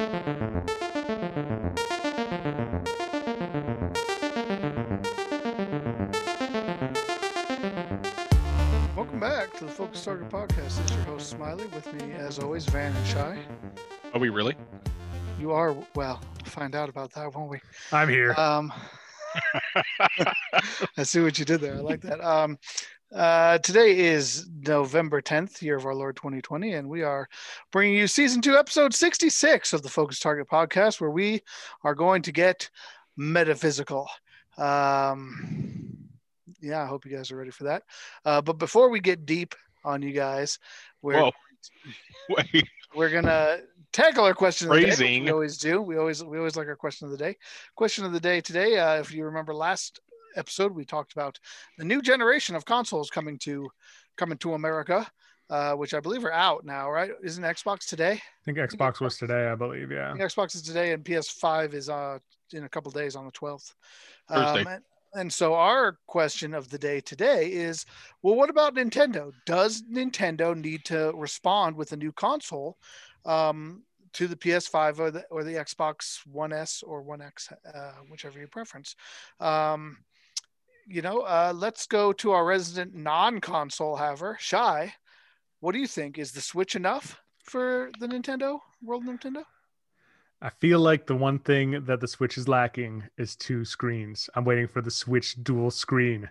Welcome back to the Focus Target Podcast. This is your host Smiley. With me, as always, Van and Shy. Are we really? You are well. Find out about that, won't we? I'm here. Um, I see what you did there. I like that. Um, uh, today is November 10th, year of our Lord 2020, and we are bringing you season two, episode 66 of the Focus Target podcast, where we are going to get metaphysical. Um, yeah, I hope you guys are ready for that. Uh, but before we get deep on you guys, we're we're gonna tackle our question of the day. We always do. We always we always like our question of the day. Question of the day today. Uh, if you remember last episode, we talked about the new generation of consoles coming to coming to America, uh, which I believe are out now. Right? Isn't Xbox today? I think Xbox was today, I believe. Yeah. Xbox is today, and PS5 is uh in a couple days on the 12th. Thursday. Um, and, and so our question of the day today is, well, what about Nintendo? Does Nintendo need to respond with a new console um, to the PS5 or the or the Xbox One S or One X, uh, whichever your preference? Um, you know, uh, let's go to our resident non-console haver, Shy. What do you think? Is the Switch enough for the Nintendo World Nintendo? I feel like the one thing that the Switch is lacking is two screens. I'm waiting for the Switch dual screen.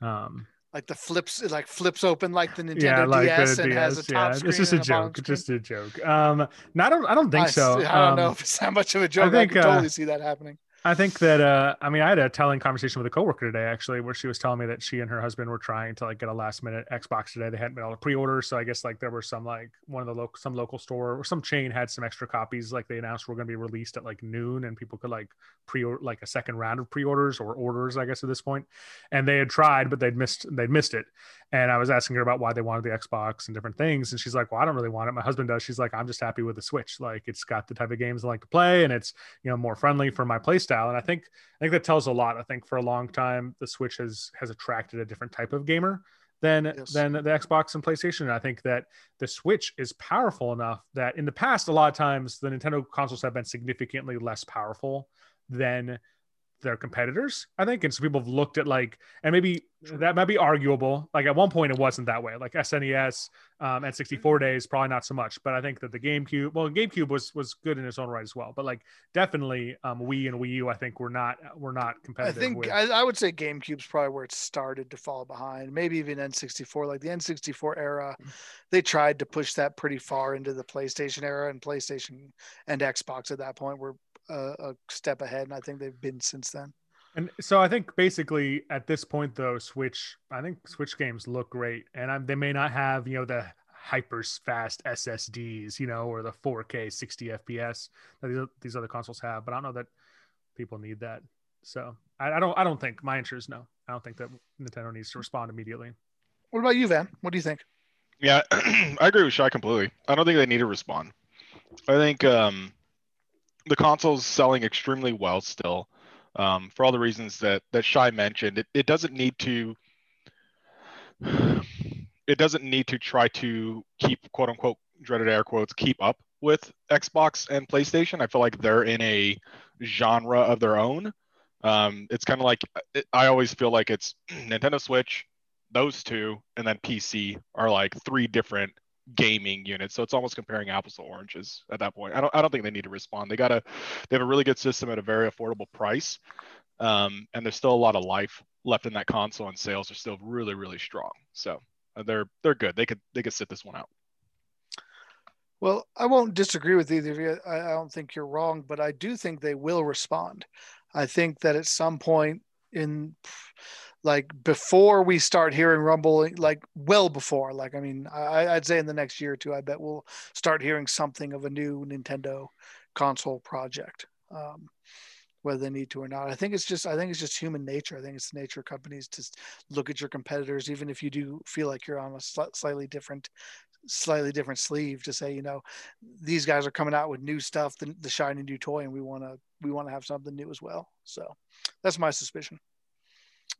Um, like the flips it like flips open like the Nintendo yeah, like DS the and has a top Yeah, screen it's just a joke. Just a joke. Um, no, I don't. I don't think I, so. I don't know Um, if it's that much of a joke. I, think, can uh, totally see that happening. I think that uh I mean I had a telling conversation with a coworker today actually where she was telling me that she and her husband were trying to like get a last minute Xbox today. They hadn't been able to pre-order, so I guess like there were some like one of the local some local store or some chain had some extra copies like they announced were going to be released at like noon and people could like pre-order like a second round of pre-orders or orders I guess at this point. And they had tried but they'd missed they'd missed it. And I was asking her about why they wanted the Xbox and different things and she's like, "Well, I don't really want it. My husband does." She's like, "I'm just happy with the Switch. Like it's got the type of games I like to play and it's you know more friendly for my play style and i think i think that tells a lot i think for a long time the switch has has attracted a different type of gamer than Yes. than the xbox and playstation and i think that the switch is powerful enough that in the past a lot of times the nintendo consoles have been significantly less powerful than their competitors i think and so people have looked at like and maybe that might be arguable like at one point it wasn't that way like snes um, N64 days, probably not so much. But I think that the GameCube, well, GameCube was was good in its own right as well. But like definitely, um, Wii and Wii U, I think were not were not competitive. I think. I, I would say GameCube's probably where it started to fall behind. Maybe even N64. Like the N64 era, they tried to push that pretty far into the PlayStation era, and PlayStation and Xbox at that point were uh, a step ahead, and I think they've been since then. And so I think basically at this point though, Switch, I think Switch games look great, and I'm, they may not have you know the hyper fast SSDs, you know, or the 4K 60 FPS that these, these other consoles have, but I don't know that people need that. So I, I don't I don't think my answer is no. I don't think that Nintendo needs to respond immediately. What about you, Van? What do you think? Yeah, I agree with Shy completely. I don't think they need to respond. I think um, the console's selling extremely well still, um, for all the reasons that that Shy mentioned. It, it doesn't need to. It doesn't need to try to keep quote unquote dreaded air quotes keep up with Xbox and PlayStation. I feel like they're in a genre of their own. Um, it's kind of like I always feel like it's Nintendo Switch, those two, and then PC are like three different gaming unit. So it's almost comparing apples to oranges at that point. I don't I don't think they need to respond. They got a they have a really good system at a very affordable price. Um, and there's still a lot of life left in that console and sales are still really, really strong. So uh, they're they're good. They could they could sit this one out. Well, I won't disagree with either of you. I, I don't think you're wrong, but I do think they will respond. I think that at some point in like before we start hearing rumbling, like well before, like I mean, I, I'd say in the next year or two, I bet we'll start hearing something of a new Nintendo console project. Um, whether they need to or not. I think it's just I think it's just human nature. I think it's the nature of companies to look at your competitors, even if you do feel like you're on a sli- slightly different slightly different sleeve to say, you know, these guys are coming out with new stuff, the, the shiny new toy, and we want to we want to have something new as well. So that's my suspicion.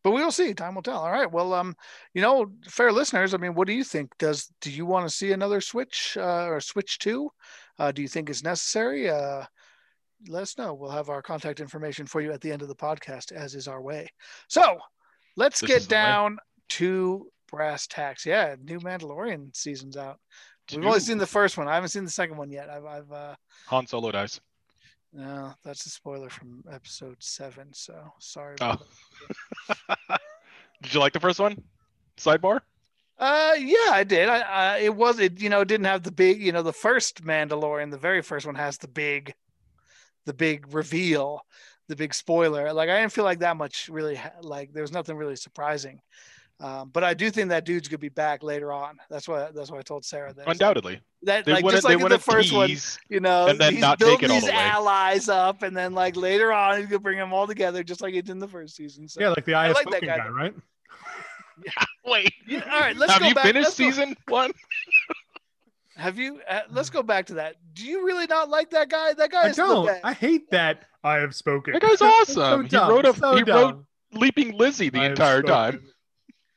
But we will see. Time will tell. All right. Well, um, you know, fair listeners. I mean, what do you think? Does do you want to see another switch uh, or switch two? Uh, do you think is necessary? Uh, let us know. We'll have our contact information for you at the end of the podcast, as is our way. So let's This get is the way. down to brass tacks. Yeah, new Mandalorian season's out. We've only seen the first one. I haven't seen the second one yet. I've, I've uh, Han Solo dies. No, that's a spoiler from episode seven. So sorry. Oh. Did you like the first one? Sidebar. Uh, yeah, I did. I, I it was it. You know, didn't have the big. You know, the first Mandalorian, the very first one has the big, the big reveal, the big spoiler. Like I didn't feel like that much really. Like there was nothing really surprising. Um, but I do think that dude's gonna be back later on. That's why. That's why I told Sarah that. Undoubtedly. That They like just like they in the wouldn't first one, you know, and then he's not take building it all these allies up, and then like later on, he's gonna bring them all together, just like he did in the first season. So Yeah, like the I I like that guy, guy, though. right? Wait. Yeah, all right, let's Have go you back. finished let's go- season one? Have you? Uh, let's go back to that. Do you really not like that guy? That guy I is don't. I hate that I have spoken. That guy's So awesome. he dumb, wrote a so he dumb. wrote Leaping Lizzie the I entire time.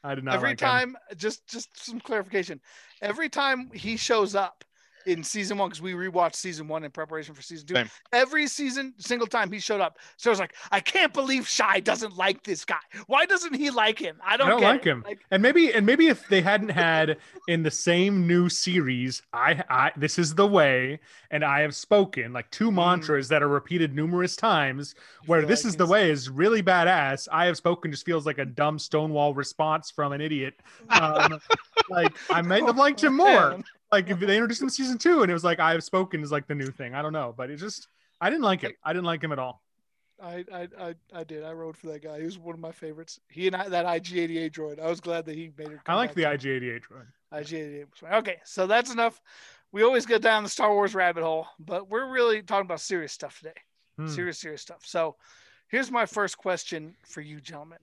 I did not Every like him. time, just just some clarification. Every time he shows up in season one, because we rewatched season one in preparation for season two. Same. Every season, single time he showed up, so I was like, I can't believe Shy doesn't like this guy. Why doesn't he like him? I I don't, don't get like it. him. Like, And maybe and maybe if they hadn't had in the same new series, I I this is the way, and I have spoken like two mantras that are repeated numerous times. Where this like is the way is really badass. I have spoken just feels like a dumb Stonewall response from an idiot. Um, like I might have liked him more. Like if they introduced him in season two, and it was like I have spoken is like the new thing. I don't know, but it just I didn't like him. I didn't like him at all. I, I, I, I did. I rode for that guy. He was one of my favorites. He and I, that IG88 droid. I was glad that he made it. I like the IG88 droid. IG88 was fine. Okay, so that's enough. We always go down the Star Wars rabbit hole, but we're really talking about serious stuff today. Hmm. Serious, serious stuff. So here's my first question for you, gentlemen.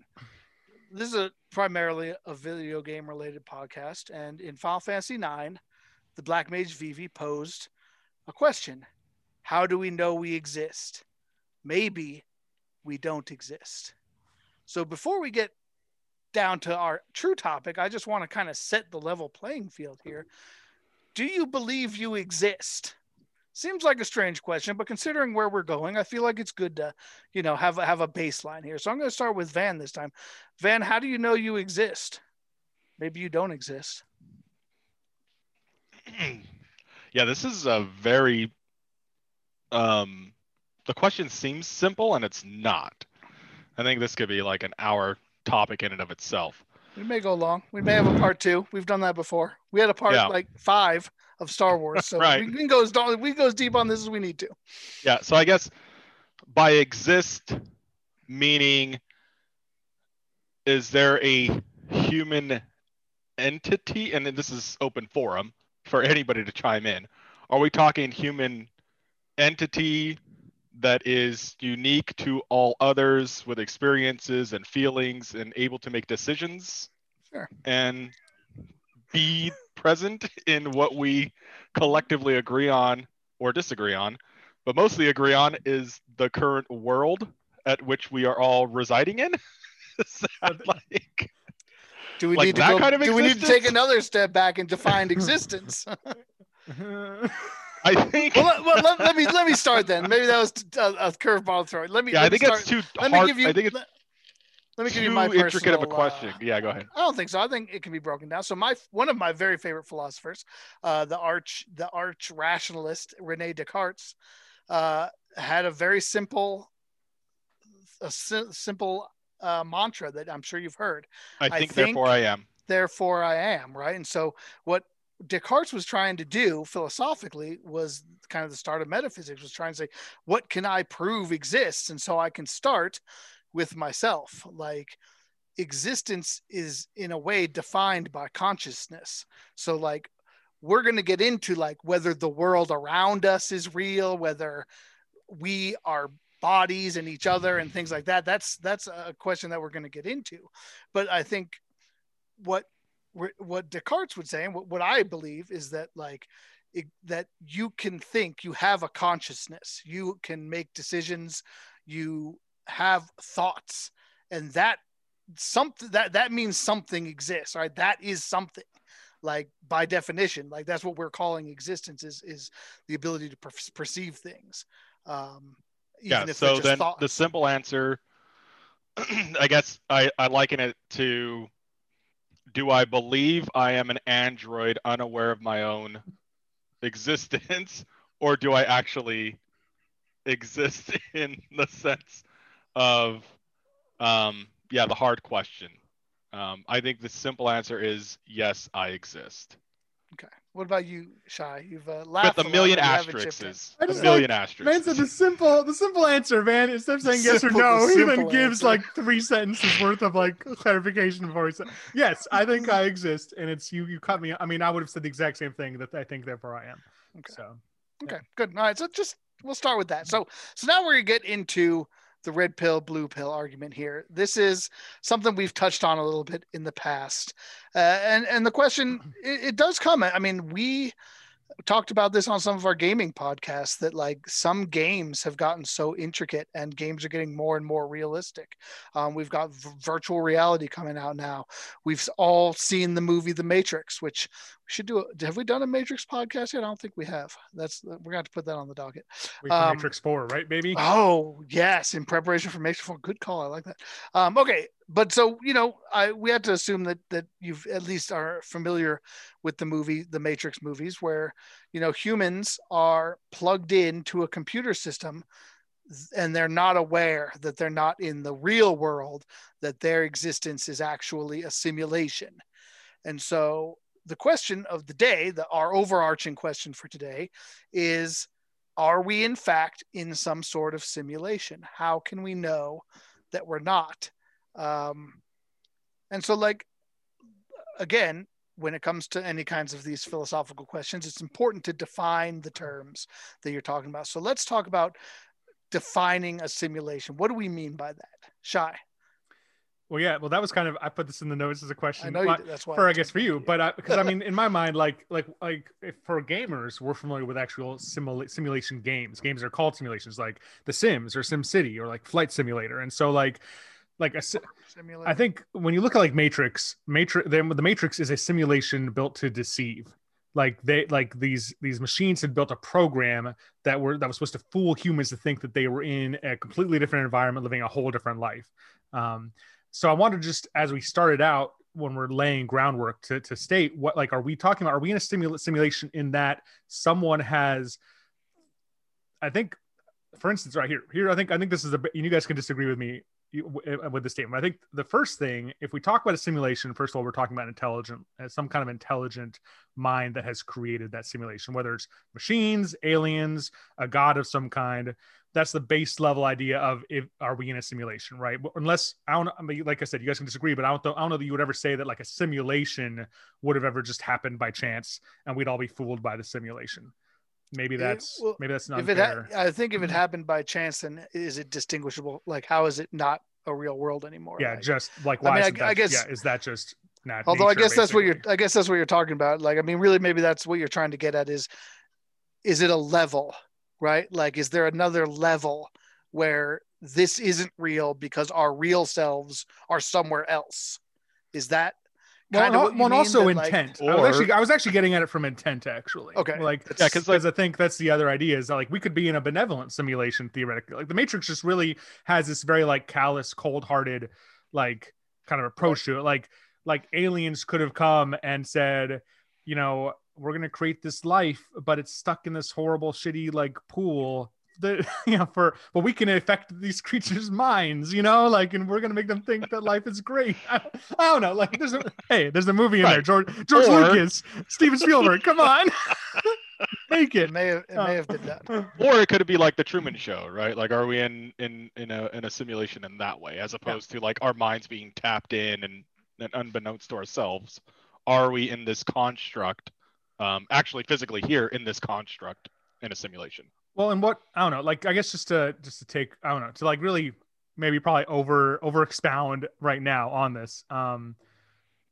This is a primarily a video game related podcast, and in Final Fantasy IX, the Black Mage Vivi posed a question: How do we know we exist? Maybe we don't exist. So before we get down to our true topic, I just want to kind of set the level playing field here. Do you believe you exist? Seems like a strange question, but considering where we're going, I feel like it's good to, you know, have have a baseline here. So I'm going to start with Van this time. Van, how do you know you exist? Maybe you don't exist. Yeah, this is a very um the question seems simple and it's not. I think this could be like an hour topic in and of itself. We may go long. We may have a part two. We've done that before. We had a part Yeah. like five of Star Wars, so Right. we can go as we can go as deep on this as we need to. Yeah, so I guess by exist meaning is there a human entity and then this is open forum for anybody to chime in. Are we talking human entity that is unique to all others with experiences and feelings and able to make decisions Sure. and be present in what we collectively agree on or disagree on but mostly agree on is the current world at which we are all residing in. Like Do we Like need to that go, kind of do we need to take another step back and define existence? I think well, let, well let, let me let me start then. Maybe that was a, a curveball throw. Let me. yeah, let I think it's too let me give you. I think it's let, let me give you my intricate of a question. uh, yeah, go ahead. I don't think so. I think it can be broken down. So my one of my very favorite philosophers, uh, the arch the arch rationalist Rene Descartes, uh, had a very simple, a si- simple uh, mantra that I'm sure you've heard. I I think, think- therefore I am. therefore I am, right? And so what Descartes was trying to do philosophically was kind of the start of metaphysics, was trying to say, what can I prove exists? And so I can start with myself. Like existence is in a way defined by consciousness. So like we're going to get into like whether the world around us is real, whether we are bodies and each other and things like that. That's that's a question that we're going to get into. But I think what what Descartes would say and what, what I believe is that like it, that you can think you have a consciousness you can make decisions you have thoughts and that something that that means something exists right that is something like by definition like that's what we're calling existence is is the ability to per- perceive things um yeah so then thoughts. the simple answer i guess i i liken it to do i believe i am an android unaware of my own existence or do i actually exist in the sense of um yeah the hard question um, I think the simple answer is yes, I exist. Okay. What about you, Shy? You've uh, laughed with a million asterisks. A million like, asterisks. Man said the simple, the simple answer, man. Instead of saying yes or no, he then gives answer. like three sentences worth of like clarification before he said, "Yes, I think I exist," and it's you. You cut me. I mean, I would have said the exact same thing that I think, therefore I am. Okay. So. Okay. Good. All right. So just we'll start with that. So so now we're gonna get into the red pill blue pill argument here this is something we've touched on a little bit in the past uh, and and the question it, it does come i mean we talked about this on some of our gaming podcasts that like some games have gotten so intricate and games are getting more and more realistic. Um, we've got v- virtual reality coming out now. We've all seen the movie The Matrix, which should do. A, have we done a Matrix podcast yet? I don't think we have. That's we're going to have to put that on the docket. Um, Matrix Four, right, baby? Oh yes, in preparation for Matrix Four. Good call. I like that. Um, okay, but so you know, I we had to assume that that you've at least are familiar with the movie, the Matrix movies, where you know humans are plugged into a computer system and they're not aware that they're not in the real world, that their existence is actually a simulation. And so the question of the day, the our overarching question for today is are we in fact in some sort of simulation? How can we know that we're not? Um, and so, like, again, when it comes to any kinds of these philosophical questions, it's important to define the terms that you're talking about. So, let's talk about defining a simulation. What do we mean by that? Shy. Well, yeah. Well, that was kind of I put this in the notes as a question. I know you that's why for I, guess for you, but because I, I, mean, in my mind, like like like if for gamers, we're familiar with actual simula- simulation games. Games are called simulations, like The Sims or Sim City or like Flight Simulator, and so like like a simulator. I think when you look at like Matrix, Matrix, the, the Matrix is a simulation built to deceive. Like they, like these these machines had built a program that were that was supposed to fool humans to think that they were in a completely different environment, living a whole different life. Um, so I wanted just as we started out when we're laying groundwork to, to state what like are we talking about? Are we in a stimula- simulation in that someone has? I think, for instance, right here, here I think I think this is a. You guys can disagree with me uh, with the statement. I think the first thing, if we talk about a simulation, first of all, we're talking about intelligent, uh, some kind of intelligent mind that has created that simulation, whether it's machines, aliens, a god of some kind. That's the base level idea of if are we in a simulation, right? Unless I don't, I mean, like I said, you guys can disagree, but I don't, I don't know that you would ever say that like a simulation would have ever just happened by chance and we'd all be fooled by the simulation. Maybe that's it, well, maybe that's not if it ha- i think if it mm-hmm. happened by chance then is it distinguishable? Like how is it not a real world anymore? Yeah like, just like why I, mean, I, I guess yeah is that just not although nature, i guess basically? that's what you're i guess that's what you're talking about. Like i mean really maybe that's what you're trying to get at is is it a level right like is there another level where this isn't real because our real selves are somewhere else is that kind well, of well, also intent. Like, I, was actually, I was actually getting at it from intent, actually. Okay. Like, yeah, because like, I think that's the other idea is that, like we could be in a benevolent simulation theoretically. Like the Matrix just really has this very like callous, cold-hearted, like kind of approach to it. Like, like aliens could have come and said, you know, we're gonna create this life, but it's stuck in this horrible, shitty like pool That you know for but we can affect these creatures minds you know? Like and we're gonna make them think that life is great. I, I don't know. Like there's a hey there's a movie in right. there george george or, lucas steven spielberg come on. Make it. it may have, it may have been done or it could be like the truman show right? Like are we in in in a in a simulation in that way as opposed yeah. to like our minds being tapped in and, and unbeknownst to ourselves. Are we in this construct um actually physically here in this construct in a simulation well, and what I don't know, like I guess just to just to take I don't know to like really maybe probably over over expound right now on this. Um,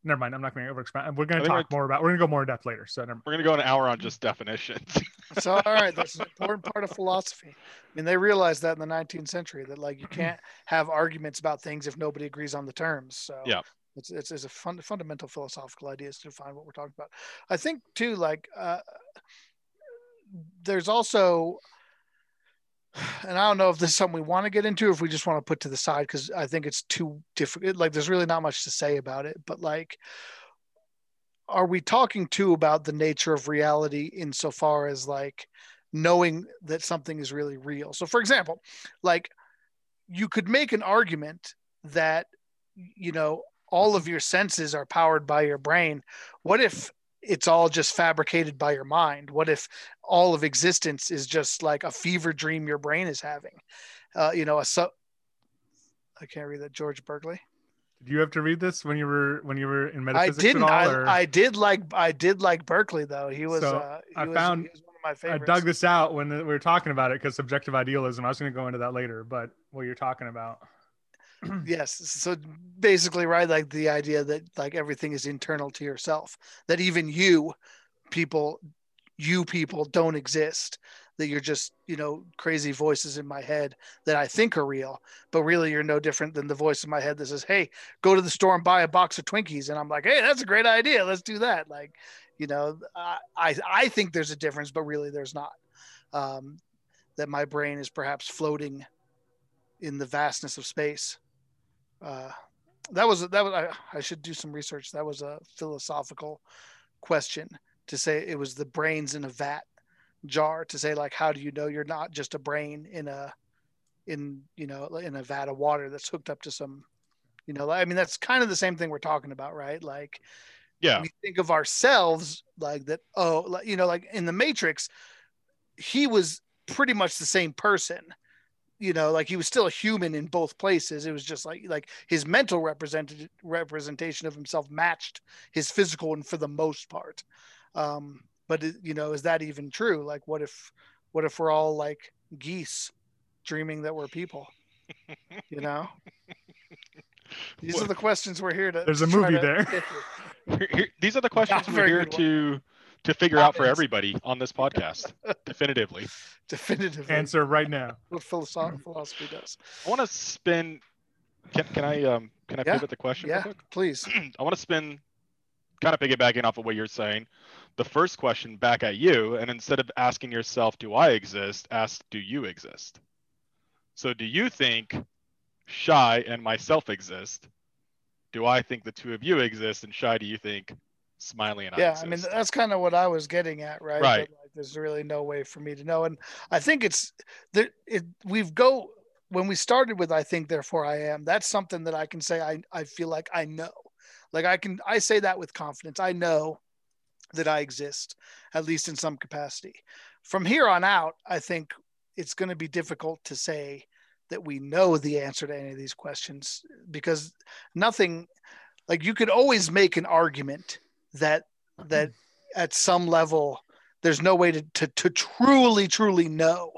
never mind. I'm not going to over expound. We're going I to think talk more about. We're going to go more in depth later. So never. We're gonna go an hour on just definitions. So all right, that's an important part of philosophy. I mean, they realized that in the 19th century that like you can't have arguments about things if nobody agrees on the terms. So Yeah. It's it's, it's a fun, fundamental philosophical idea to define what we're talking about. I think too, like uh, there's also, and I don't know if this is something we want to get into, or if we just want to put to the side because I think it's too difficult. Like there's really not much to say about it, but like are we talking too about the nature of reality insofar as like knowing that something is really real so for example like you could make an argument that you know all of your senses are powered by your brain what if it's all just fabricated by your mind what if all of existence is just like a fever dream your brain is having uh, you know a so i can't read that george berkeley Did you have to read this when you were when you were in metaphysics? I didn't. all? or- I, I did like I did like Berkeley though. He was. So, uh, he I was, found- was one of my I dug this out when we were talking about it because subjective idealism. I was going to go into that later, but what you're talking about. Yes. So basically, right, like the idea that like everything is internal to yourself. That even you, people, you people don't exist. That you're just you know crazy voices in my head that I think are real, but really you're no different than the voice in my head that says, "Hey, go to the store and buy a box of Twinkies," and I'm like, "Hey, that's a great idea. Let's do that." Like, you know, I I, think there's a difference, but really there's not. Um, that my brain is perhaps floating in the vastness of space. Uh, that was that was I, I should do some research. That was a philosophical question to say it was the brains in a vat jar to say like how do you know you're not just a brain in a in you know in a vat of water that's hooked up to some you know I mean that's kind of the same thing we're talking about right like yeah. we think of ourselves like that oh like, you know like in the matrix he was pretty much the same person you know like he was still a human in both places it was just like like his mental represented representation of himself matched his physical one for the most part um but it, you know is that even true like what if what if we're all like geese dreaming that we're people you know these are the questions we're here to There's a movie to there. get through. Here- here- these are the questions Not we're here good one. to to figure out for everybody on this podcast. definitively. definitively Answer right now. what philosophy, philosophy does. I want to spin. Can, can I um can I Yeah. pivot the question? Yeah, please. I want to spin, kind of piggybacking off of what you're saying, the first question back at you, and instead of asking yourself, "Do I exist?" ask, "Do you exist?" So, do you think Shy and myself exist? Do I think the two of you exist? And Shy, do you think Smiley and I Yeah, exist? I mean that's kind of what I was getting at, right? Right. That, like, there's really no way for me to know, and I think it's that it. We've go when we started with I think therefore I am. That's something that I can say I I feel like I know, like I can I say that with confidence. I know that I exist at least in some capacity. From here on out, I think it's going to be difficult to say that we know the answer to any of these questions because nothing like you could always make an argument that that at some level there's no way to, to to truly truly know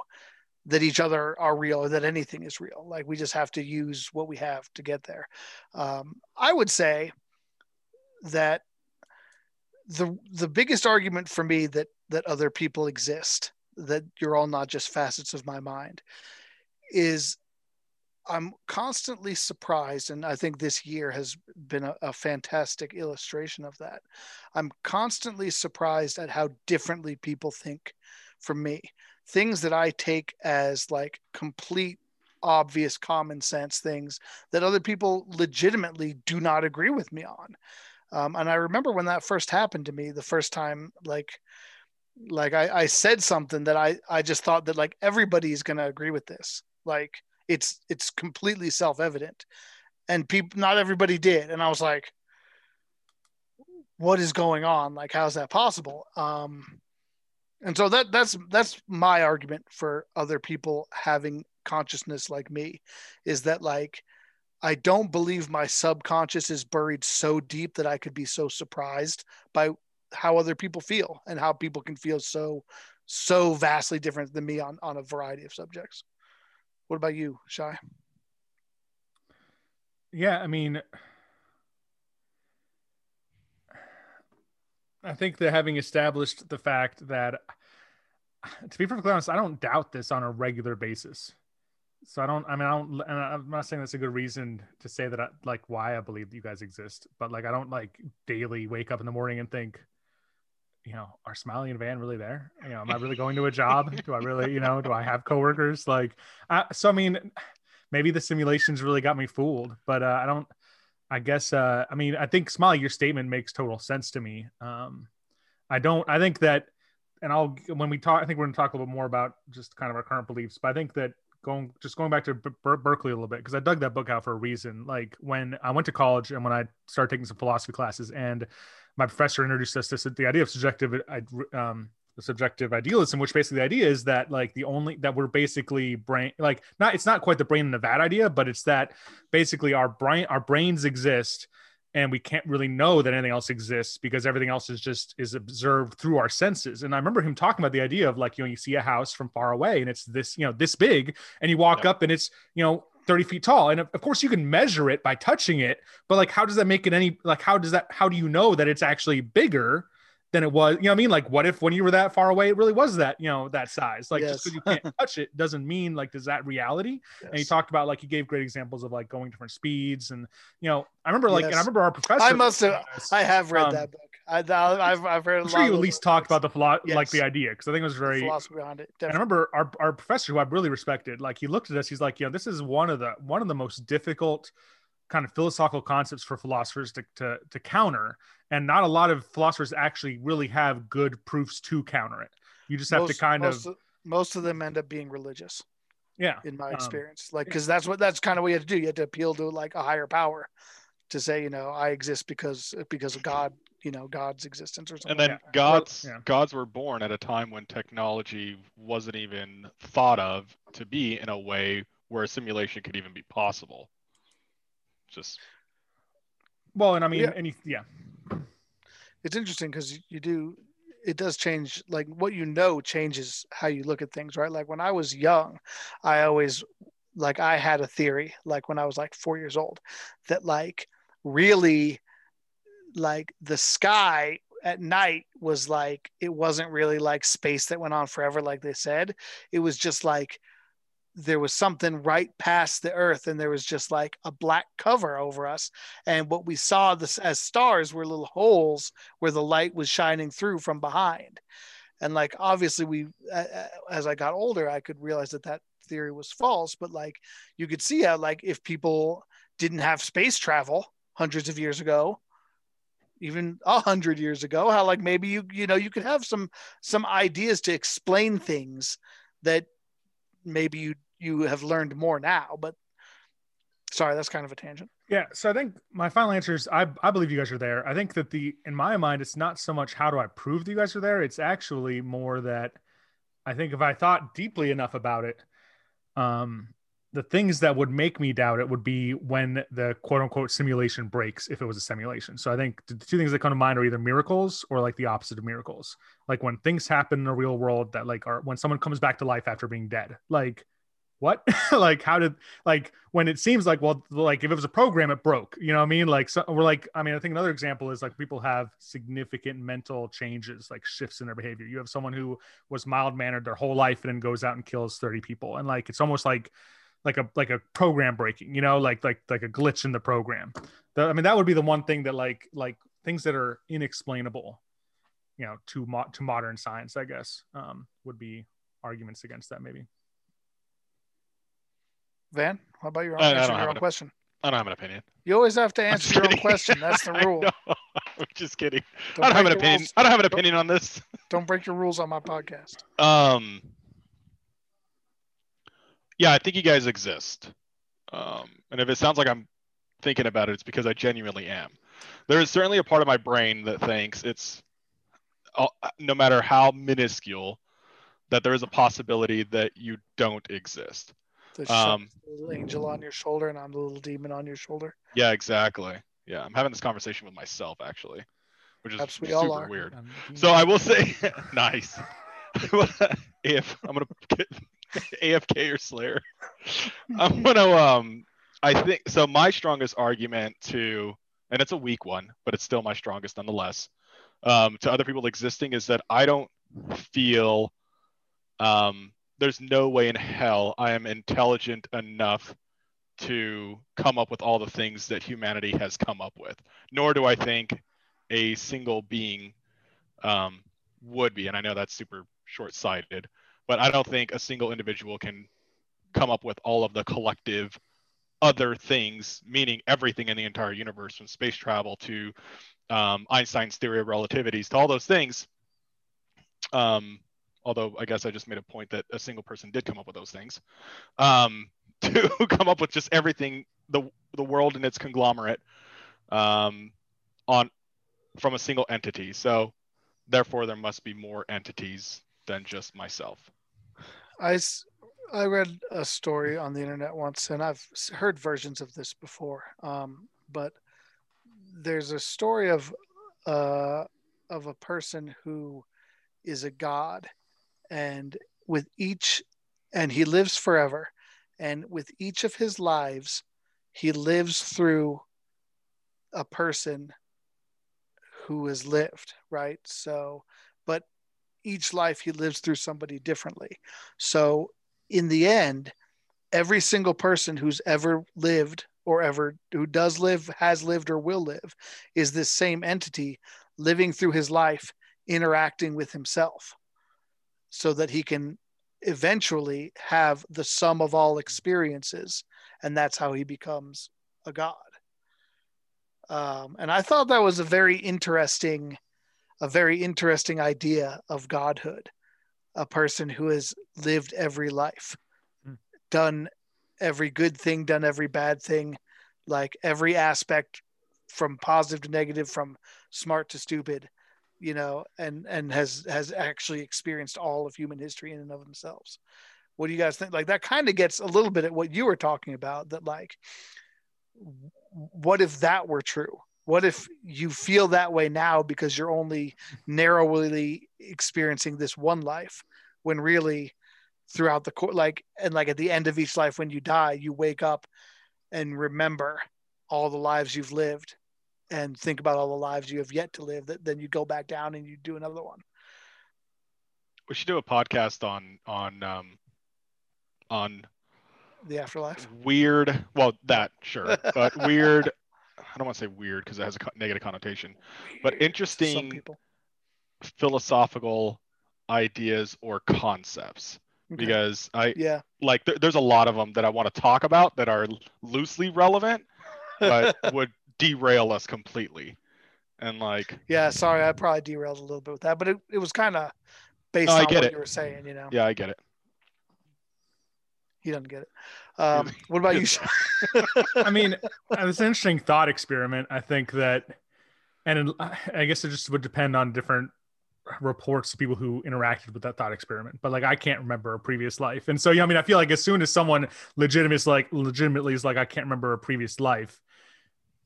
that each other are real or that anything is real. Like we just have to use what we have to get there. Um, i would say that the the biggest argument for me that that other people exist that you're all not just facets of my mind is i'm constantly surprised and i think this year has been a, a fantastic illustration of that. I'm constantly surprised at how differently people think from me. Things that i take as like complete obvious common sense things that other people legitimately do not agree with me on. Um, and i remember when that first happened to me the first time like like I, I said something that I, I just thought that like everybody's going to agree with this. Like it's, it's completely self-evident and people, not everybody did. And I was like, what is going on? Like, how's that possible? Um, and so that that's, that's my argument for other people having consciousness like me is that like, I don't believe my subconscious is buried so deep that I could be so surprised by how other people feel and how people can feel so so vastly different than me on on a variety of subjects what about you shy Yeah, I mean, I think that having established the fact that, to be perfectly honest, I don't doubt this on a regular basis. So I don't. I mean, I don't. And I'm not saying that's a good reason to say that. I, like why I believe that you guys exist, but like I don't like daily wake up in the morning and think, you know, are Smiley and Van really there? You know, am I really going to a job? do I really, you know, do I have coworkers? Like, I, so I mean, maybe the simulations really got me fooled, but uh, I don't. I guess. Uh, I mean, I think Smiley, your statement makes total sense to me. Um, I don't. I think that, and I'll when we talk. I think we're going to talk a little bit more about just kind of our current beliefs. But I think that going just going back to Ber- Berkeley a little bit because I dug that book out for a reason. Like when I went to college and when I started taking some philosophy classes, and my professor introduced us to the idea of subjective um, subjective idealism, which basically the idea is that like the only that we're basically brain like not it's not quite the brain in the vat idea, but it's that basically our brain our brains exist and we can't really know that anything else exists because everything else is just is observed through our senses. And i remember him talking about the idea of like you know you see a house from far away and it's this you know this big and you walk up and it's you know 30 feet tall. And of course you can measure it by touching it but like how does that make it any like how does that how do you know that it's actually bigger than it was. You know what I mean? Like, what if when you were that far away, it really was that, you know, that size? Like, yes. just because you can't touch it doesn't mean like, does that reality? Yes. And he talked about like, he gave great examples of like going different speeds. And, you know, I remember like, yes. and I remember our professor. I must have, I have read um, that book. I, have I've heard. I'm sure you at least talked about the philo- like the idea because I think it was very the philosophy behind it. Definitely. And I remember our, our professor who I really respected. Like he looked at us, he's like, you know, this is one of the one of the most difficult kind of philosophical concepts for philosophers to, to, to counter and not a lot of philosophers actually really have good proofs to counter it. You just have most, to kind most of, most of them end up being religious. Yeah in my um, experience. Um, like because that's what that's kind of what you have to do. You have to appeal to like a higher power to say you know i exist because because of god you know god's existence or something and then like gods yeah. gods were born at a time when technology wasn't even thought of to be in a way where a simulation could even be possible just well, and I mean, yeah. any yeah, it's interesting because you do it does change like what you know changes how you look at things right? Like when i was young i always like i had a theory like when i was like four years old that like really like the sky at night was like it wasn't really like space that went on forever like they said. It was just like there was something right past the earth and there was just like a black cover over us. And what we saw this as stars were little holes where the light was shining through from behind. And like obviously we as i got older i could realize that that theory was false. But like you could see how like if people didn't have space travel hundreds of years ago even a hundred years ago how like maybe you you know you could have some some ideas to explain things that maybe you you have learned more now. But sorry, that's kind of a tangent. Yeah. So I think my final answer is I, I believe you guys are there. I think that the in my mind, it's not so much how do I prove that you guys are there. It's actually more that I think if I thought deeply enough about it, um, the things that would make me doubt it would be when the quote unquote simulation breaks if it was a simulation. So I think the two things that come to mind are either miracles or like the opposite of miracles. Like when things happen in the real world that like are when someone comes back to life after being dead. Like what? Like how did like when it seems like well like if it was a program it broke you know what i mean? Like so we're like i mean i think another example is like people have significant mental changes like shifts in their behavior. You have someone who was mild mannered their whole life and then goes out and kills 30 people. And like it's almost like like a like a program breaking you know? Like like like a glitch in the program. I mean that would be the one thing that like like things that are inexplainable you know to mo- to modern science i guess um would be arguments against that maybe Van, how about your own, I, I your own question? I don't have an opinion. You always have to answer your own question. That's the rule. I'm just kidding. Don't I don't have an opinion. Rules. I don't have an opinion on this. Don't break your rules on my podcast. Um. Yeah, I think you guys exist. Um, and if it sounds like I'm thinking about it, it's because I genuinely am. There is certainly a part of my brain that thinks it's, uh, no matter how minuscule, that there is a possibility that you don't exist. The um, little angel on your shoulder, and I'm the little demon on your shoulder. Yeah, exactly. Yeah, I'm having this conversation with myself actually, which is Perhaps we super all are. weird. So I will say, nice. if I'm gonna get AFK or Slayer, I'm gonna um. I think so. My strongest argument to, and it's a weak one, but it's still my strongest nonetheless. um, to other people existing is that I don't feel um, there's no way in hell I am intelligent enough to come up with all the things that humanity has come up with. Nor do I think a single being um, would be. And I know that's super short sighted, but I don't think a single individual can come up with all of the collective other things, meaning everything in the entire universe, from space travel to um, Einstein's theory of relativities to all those things. Um, although I guess I just made a point that a single person did come up with those things. Um, to come up with just everything the the world and its conglomerate um, on from a single entity. So therefore, there must be more entities than just myself. I I read a story on the internet once, and I've heard versions of this before. Um, but there's a story of uh, of a person who is a god, and with each, and he lives forever, and with each of his lives, he lives through a person who has lived, right? So, but each life he lives through somebody differently. So, in the end, every single person who's ever lived or ever who does live, has lived, or will live is this same entity living through his life, interacting with himself so that he can eventually have the sum of all experiences and that's how he becomes a god um, and i thought that was a very interesting a very interesting idea of godhood a person who has lived every life mm. done every good thing done every bad thing like every aspect from positive to negative from smart to stupid you know, and and has has actually experienced all of human history in and of themselves. What do you guys think? Like that kind of gets a little bit at what you were talking about. That like, what if that were true? What if you feel that way now because you're only narrowly experiencing this one life, when really throughout the court, like and like at the end of each life when you die, you wake up and remember all the lives you've lived and think about all the lives you have yet to live that then you go back down and you do another one we should do a podcast on on um on the afterlife weird well that sure but weird i don't want to say weird because it has a negative connotation weird. but interesting philosophical ideas or concepts okay. because i yeah like th- there's a lot of them that i want to talk about that are loosely relevant but would derail us completely. And like, yeah, sorry, I probably derailed a little bit with that, but it, it was kind of based on what it. you were saying, you know. Yeah, I get it. He doesn't get it. Um, what about you? I mean, it's an interesting thought experiment. I think that, and I guess it just would depend on different reports to people who interacted with that thought experiment but like i can't remember a previous life and so yeah i mean i feel like as soon as someone legitimately is like legitimately is like i can't remember a previous life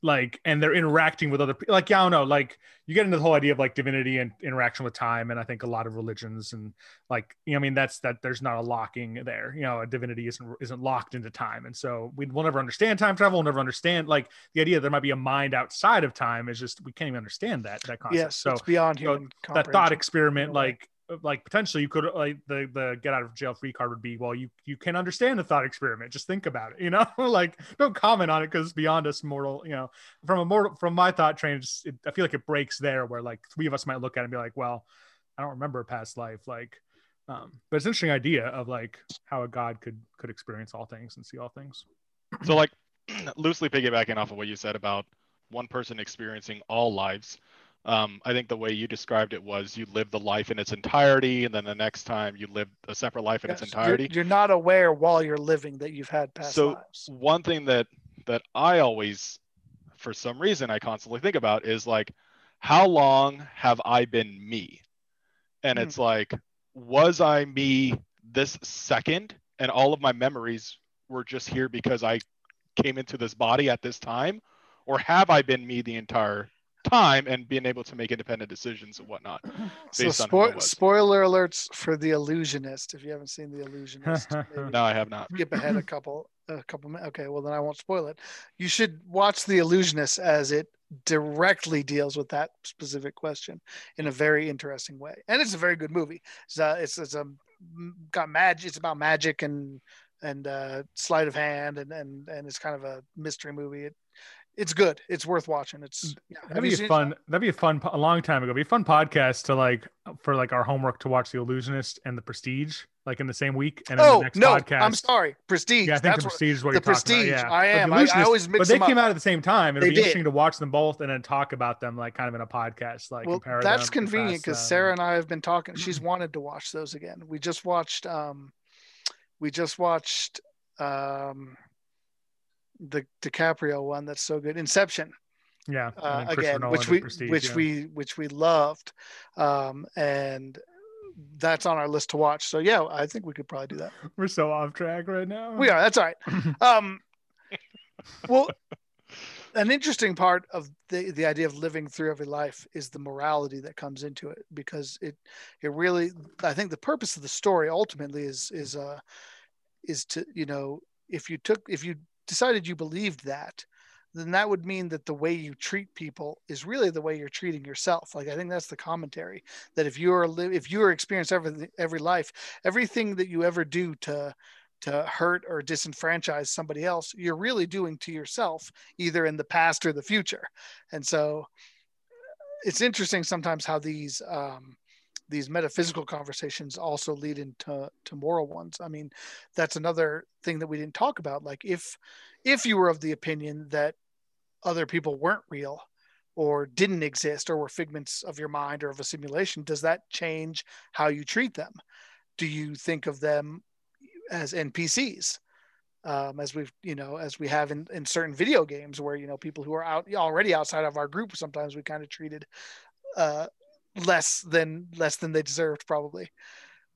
like and they're interacting with other people like yeah, i don't know like you get into the whole idea of like divinity and interaction with time and i think a lot of religions and like you know i mean that's that there's not a locking there you know a divinity isn't isn't locked into time and so we will never understand time travel we'll never understand like the idea there might be a mind outside of time is just we can't even understand that that concept yes, so it's beyond human so that thought experiment like like potentially you could like the the get out of jail free card would be well you you can understand the thought experiment. Just think about it you know? Like don't comment on it because beyond us mortal you know? From a mortal from my thought train it, i feel like it breaks there where like three of us might look at it and be like well i don't remember a past life like um but it's an interesting idea of like how a god could could experience all things and see all things. So like loosely piggybacking off of what you said about one person experiencing all lives um, I think the way you described it was you live the life in its entirety, and then the next time you live a separate life in yes, its entirety. You're, you're, not aware while you're living that you've had past so lives. one thing that that I always, for some reason, I constantly think about is like, how long have I been me? And mm. it's like, was I me this second, and all of my memories were just here because I came into this body at this time, or have I been me the entire time and being able to make independent decisions and whatnot. So spo- spoiler alerts for the illusionist. If you haven't seen the illusionist, no, I have not. Skip ahead a couple a couple minutes. Okay, well then I won't spoil it. You should watch The Illusionist as it directly deals with that specific question in a very interesting way, and it's a very good movie. It's uh, it's, it's a got magic. It's about magic and and uh, sleight of hand, and and and it's kind of a mystery movie. It, it's good. It's worth watching. It's yeah. That'd be a fun. It? That'd be a fun. A long time ago, be a fun podcast to like for like our homework to watch The Illusionist and The Prestige like in the same week. And oh the next no, podcast, I'm sorry, Prestige. Yeah, I think That's the Prestige is what the you're Prestige. talking about. Yeah. I am. I, I, always mix them up. But they came up. out at the same time. It'll They be did. interesting to watch them both and then talk about them like kind of in a podcast. Like well, that's convenient because Sarah and I have been talking. She's wanted to watch those again. We just watched. um We just watched um the DiCaprio one. That's so good. Inception. yeah uh, again, Nolan which we Prestige, which yeah. we which we loved, um, and that's on our list to watch. So yeah, I think we could probably do that. we're so off track right now. We are. That's all right. Um, well, an interesting part of the the idea of living through every life is the morality that comes into it because it it really I think the purpose of the story ultimately is is uh is to you know if you took if you decided you believed that then that would mean that the way you treat people is really the way you're treating yourself. Like i think that's the commentary that if you are li- if you are experience every every life everything that you ever do to to hurt or disenfranchise somebody else you're really doing to yourself either in the past or the future. And so it's interesting sometimes how these um, these metaphysical conversations also lead into to moral ones. I mean that's another thing that we didn't talk about. Like if if you were of the opinion that other people weren't real or didn't exist or were figments of your mind or of a simulation does that change how you treat them? Do you think of them as npcs um, as we've you know as we have in, in certain video games where you know people who are out already outside of our group sometimes we kind of treated uh, less than less than they deserved probably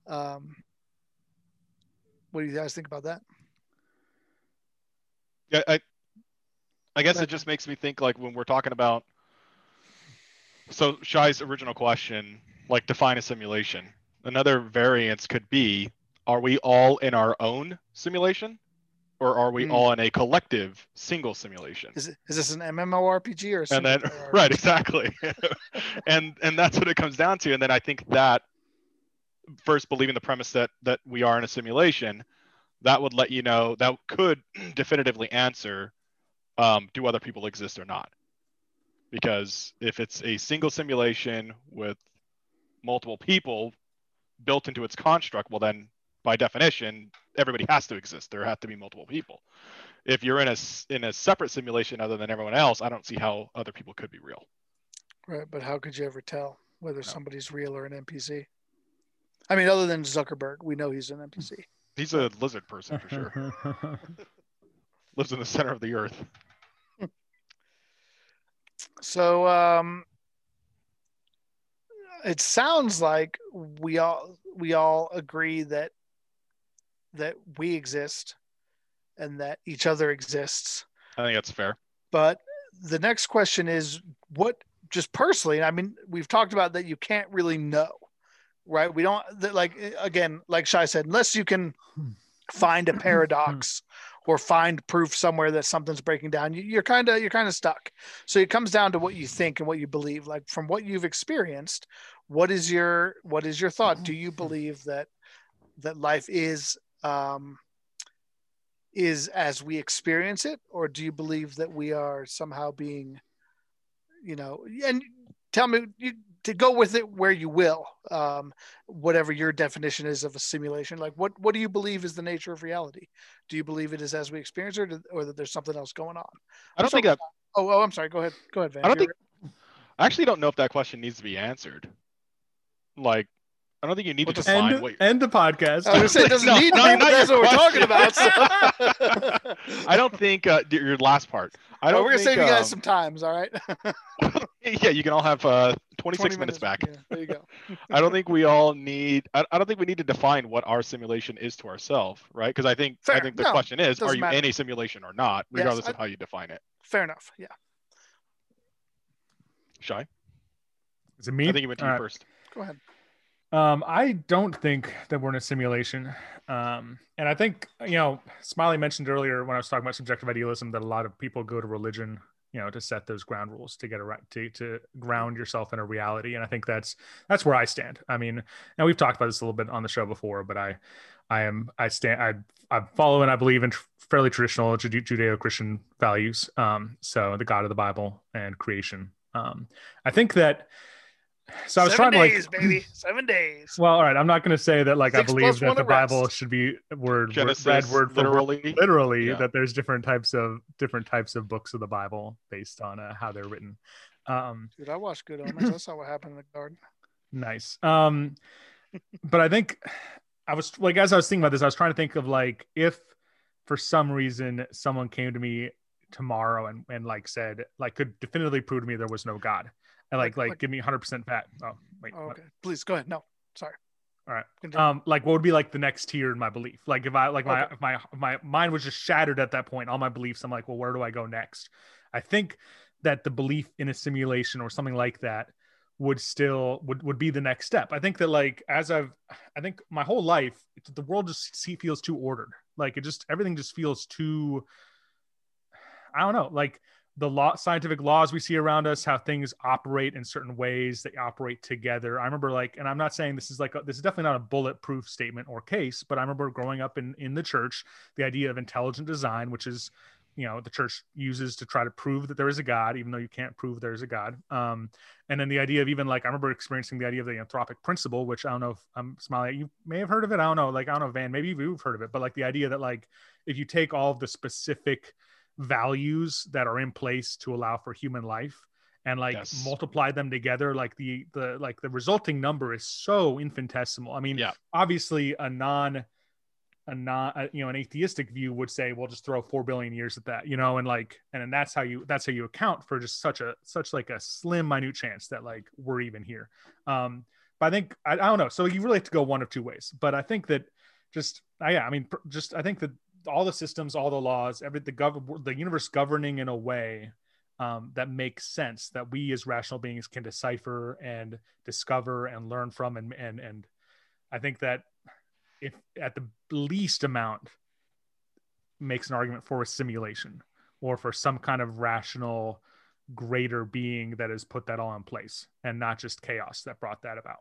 um, what do you guys think about that Yeah, I, I guess it just makes me think like when we're talking about. So Shai's original question, like define a simulation. Another variance could be: Are we all in our own simulation, or are we Hmm. all in a collective single simulation? is, it, is this an mmorpg or and then right exactly and and that's what it comes down to and then i think that first believing the premise that that we are in a simulation that would let you know that could definitively answer um, do other people exist or not because if it's a single simulation with multiple people built into its construct well then by definition everybody has to exist. There have to be multiple people. If you're in a s- in a separate simulation other than everyone else i don't see how other people could be real. Right but how could you ever tell whether No. somebody's real or an npc i mean other than zuckerberg we know he's an npc he's a lizard person for sure. Lives in the center of the earth. So um, it sounds like we all we all agree that that we exist and that each other exists. i think that's fair But the next question is what just personally, I mean, we've talked about that you can't really know, right? We don't that like again, like Shai said, unless you can find a paradox or find proof somewhere that something's breaking down, you, you're kind of you're kind of stuck. So it comes down to what you think and what you believe. Like from what you've experienced, what is your what is your thought? Do you believe that that life is um, is as we experience it, or do you believe that we are somehow being, you know, and tell me you to go with it where you will, um, whatever your definition is of a simulation. Like, what what do you believe is the nature of reality? Do you believe it is as we experience it, or that there's something else going on? i don't think that Oh, oh, I'm sorry. Go ahead. Go ahead, Van. I don't You're- i actually don't know if that question needs to be answered like i don't think you need What to define end, what end the podcast. I was gonna say it doesn't No, need to no, be, not that's what we're talking about. So. i don't think uh, your last part i Oh, don't we're gonna think, save you guys um, some times. All right. yeah you can all have uh 26 20 minutes back Yeah, there you go. I don't think we all need. I, I don't think we need to define what our simulation is to ourselves, right? Because I think I think the No, question is: Are you matter. in a simulation or not, Yes, regardless I- of how you define it? Fair enough. Yeah. Shy. Is it me? I think you went to All you right. first. Go ahead. Um, I don't think that we're in a simulation. Um, and I think, you know, Smiley mentioned earlier when I was talking about subjective idealism that a lot of people go to religion, you know, to set those ground rules to get around to, to ground yourself in a reality. And I think that's that's where I stand. I mean, now we've talked about this a little bit on the show before, but I I am I stand I I follow and I believe in fairly traditional Judeo-Christian values. Um, so the God of the Bible and creation. Um, I think that so I was Seven trying days, to like baby. Seven days. Well, all right. I'm not going to say that like I believe that the at rest. Bible should be word, word Genesis, read word for word, literally. literally. Yeah. That there's different types of different types of books of the Bible based on uh, how they're written. Um, Dude, I watched Good Omens. I saw what happened in the garden. nice. Um, but I think I was like as I was thinking about this, I was trying to think of like if for some reason someone came to me tomorrow and and like said like could definitively prove to me there was no God and like Like- like, give me 100 percent fat. Oh wait. Oh, what? okay. Please go ahead. No, sorry. All right. Continue. um like what would be like the next tier in my belief like if i like my Okay. my my mind was just shattered at that point all my beliefs i'm like well where do i go next i think that the belief in a simulation or something like that would still would, would be the next step i think that like as i've i think my whole life the world just see, feels too ordered like it just everything just feels too i don't know like the law scientific laws we see around us how things operate in certain ways they operate together. I remember like and i'm not saying this is like a, this is definitely not a bulletproof statement or case but i remember growing up in in the church the idea of intelligent design which is you know the church uses to try to prove that there is a god even though you can't prove there is a god. Um and then the idea of even like i remember experiencing the idea of the anthropic principle which i don't know if i'm smiling you may have heard of it. I don't know. Like i don't know van maybe you've heard of it but like the idea that like if you take all of the specific values that are in place to allow for human life and like Yes. multiply them together like the the like the resulting number is so infinitesimal i mean Yeah. obviously a non a non a, you know an atheistic view would say well just throw 4 billion years at that you know and like and then that's how you that's how you account for just such a such like a slim minute chance that like we're even here um but i think i, I don't know so you really have to go one of two ways but i think that just uh, yeah i mean pr- just i think that all the systems all the laws every the gov- the universe governing in a way um, that makes sense that we as rational beings can decipher and discover and learn from and and and i think that if at the least amount makes an argument for a simulation or for some kind of rational greater being that has put that all in place and not just chaos that brought that about.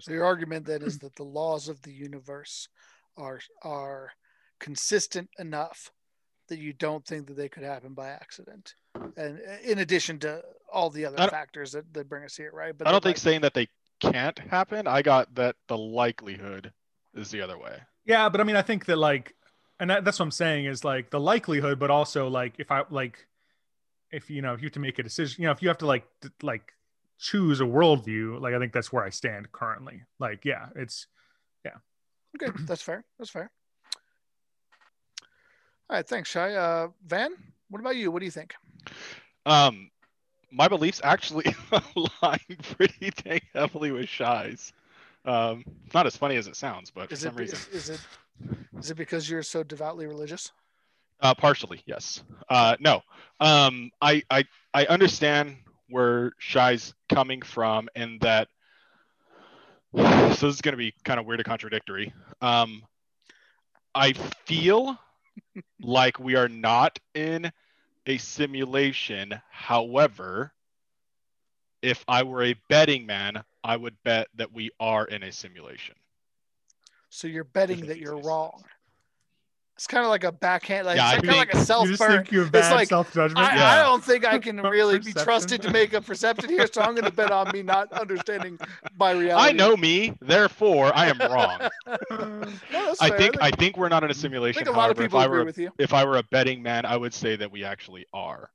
So your argument then is that the laws of the universe are are consistent enough that you don't think that they could happen by accident, and in addition to all the other factors that, that bring us here, right? But I don't that, think saying that they can't happen. I got that the likelihood is the other way. Yeah, but I mean, I think that like, and that, that's what I'm saying is like the likelihood, but also like if I like, if you know, if you have to make a decision, you know, if you have to like d- like choose a worldview, like I think that's where I stand currently. Like, yeah, it's yeah. okay, that's fair. That's fair. All right, thanks, Shai. Uh, Van, what about you? What do you think? Um, my beliefs actually align pretty dang heavily with Shy's. Um, not as funny as it sounds, but for Is some it reason, is, is it is it because you're so devoutly religious? uh, partially, yes. Uh, no, um, I, I, I understand where Shy's coming from, and that. So this is going to be kind of weird and contradictory. Um, I feel like we are not in a simulation. However, if I were a betting man, I would bet that we are in a simulation. So you're betting that you're wrong. It's kind of like a backhand, like, Yeah, I it's kind of like a self burn. You it's like self judgment. I, Yeah. I don't think I can really be trusted to make a perception here, so I'm going to bet on me not understanding my reality. I know me, therefore I am wrong. No, I think I think, think we're not in a simulation. think a lot of people if I agree were a with you. if I were a betting man, I would say that we actually are,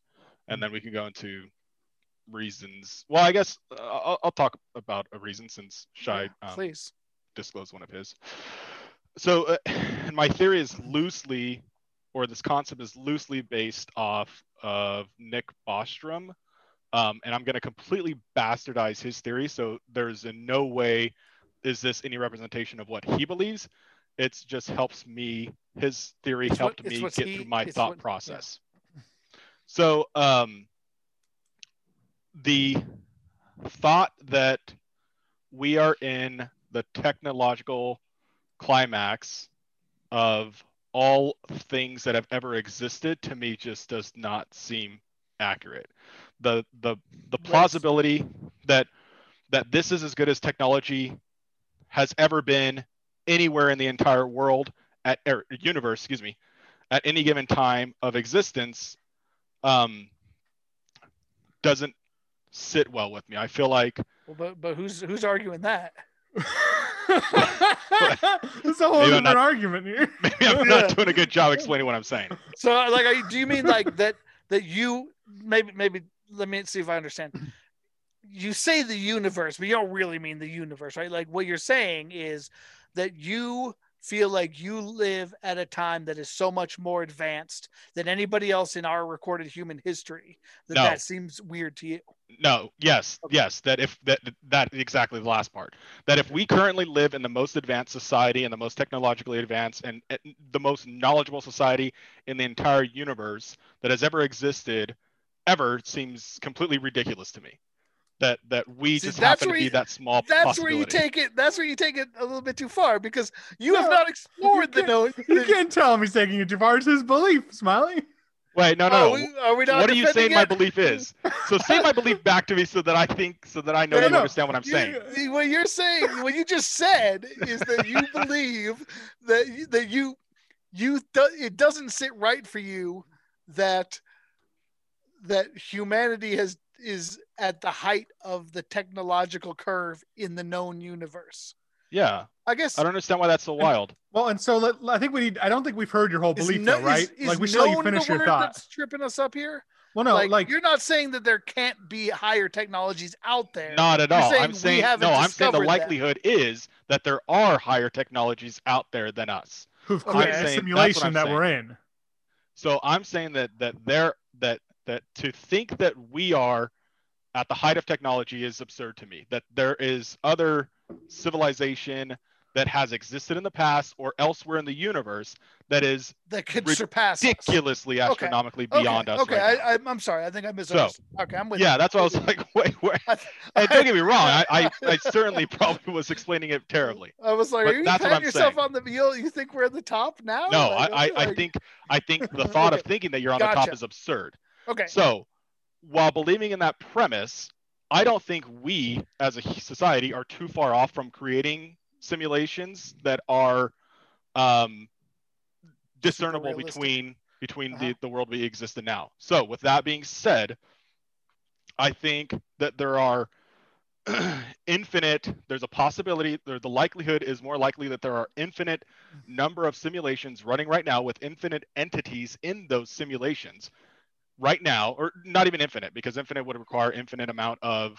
and then we can go into reasons. Well, I guess uh, I'll, I'll talk about a reason since Shy Yeah, um, please. disclosed one of his. So, uh, my theory is loosely, or this concept is loosely based off of Nick Bostrom, um, and I'm going to completely bastardize his theory. So there's in no way is this any representation of what he believes. It's just helps me. His theory It's helped it's me get he- through my thought what- yeah. process. So, um, the thought that we are in the technological climax of all things that have ever existed to me just does not seem accurate. The the the plausibility that that this is as good as technology has ever been anywhere in the entire world at er, universe, excuse me, at any given time of existence um, doesn't sit well with me. I feel like Well, but but who's who's arguing that? it's a whole Maybe different not- argument here. maybe I'm Yeah. not doing a good job explaining what I'm saying. So like, are you, do you mean like that that you maybe maybe let me see if I understand. You say the universe, but you don't really mean the universe, right? Like what you're saying is that you feel like you live at a time that is so much more advanced than anybody else in our recorded human history that No. that seems weird to you. No, yes, Okay. yes. That if that that exactly the last part. That if we currently live in the most advanced society and the most technologically advanced and, and the most knowledgeable society in the entire universe that has ever existed, ever seems completely ridiculous to me. That that we See, just that's happen to where be you- that small. That's where you take it. That's where you take it a little bit too far because you have not explored the can't- no. You can't tell him he's taking it too far. It's his belief, Smiley. Wait, no, no. no. we, are we not What are you defending saying my belief is? So say my belief back to me so that I think so that I know No, you no. understand what I'm You- saying. what you're saying, what you just said, is that you believe that you, that you you do, it doesn't sit right for you that that humanity has is at the height of the technological curve in the known universe. Yeah. I guess I don't understand why that's so wild. Well, and so let, I think we need. I don't think we've heard your whole is belief, no- though, right? is- is like we should let you finish your word thought. That's tripping us up here. Well, no, like, like, you're not saying that there can't be higher technologies out there. Not at all. saying I'm saying no. I'm saying the likelihood is that there are higher technologies out there than us. who've created I'm the that's what simulation that saying. we're in. So I'm saying that that there that that to think that we are at the height of technology is absurd to me. That there is other civilization that has existed in the past or elsewhere in the universe that is that could Rid- surpass ridiculously astronomically Okay, beyond us. Okay, right. I, I'm sorry. I think I misunderstood. okay, I'm with you. yeah, you. that's why I was like, wait, wait. I, don't get me wrong, I, I, I certainly probably was explaining it terribly. I was like, but are you what patting yourself saying. on the heel? You think we're at the top now? No, Like, I, I, I think I think the thought of thinking that you're on the top is absurd. Okay. So, while believing in that premise, I don't think we as a society are too far off from creating simulations that are um, discernible between between Uh-huh. the, the world we exist in now. So, with that being said, I think that there are infinite there's a possibility there the likelihood is more likely that there are infinite number of simulations running right now with infinite entities in those simulations right now or not even infinite because infinite would require infinite amount of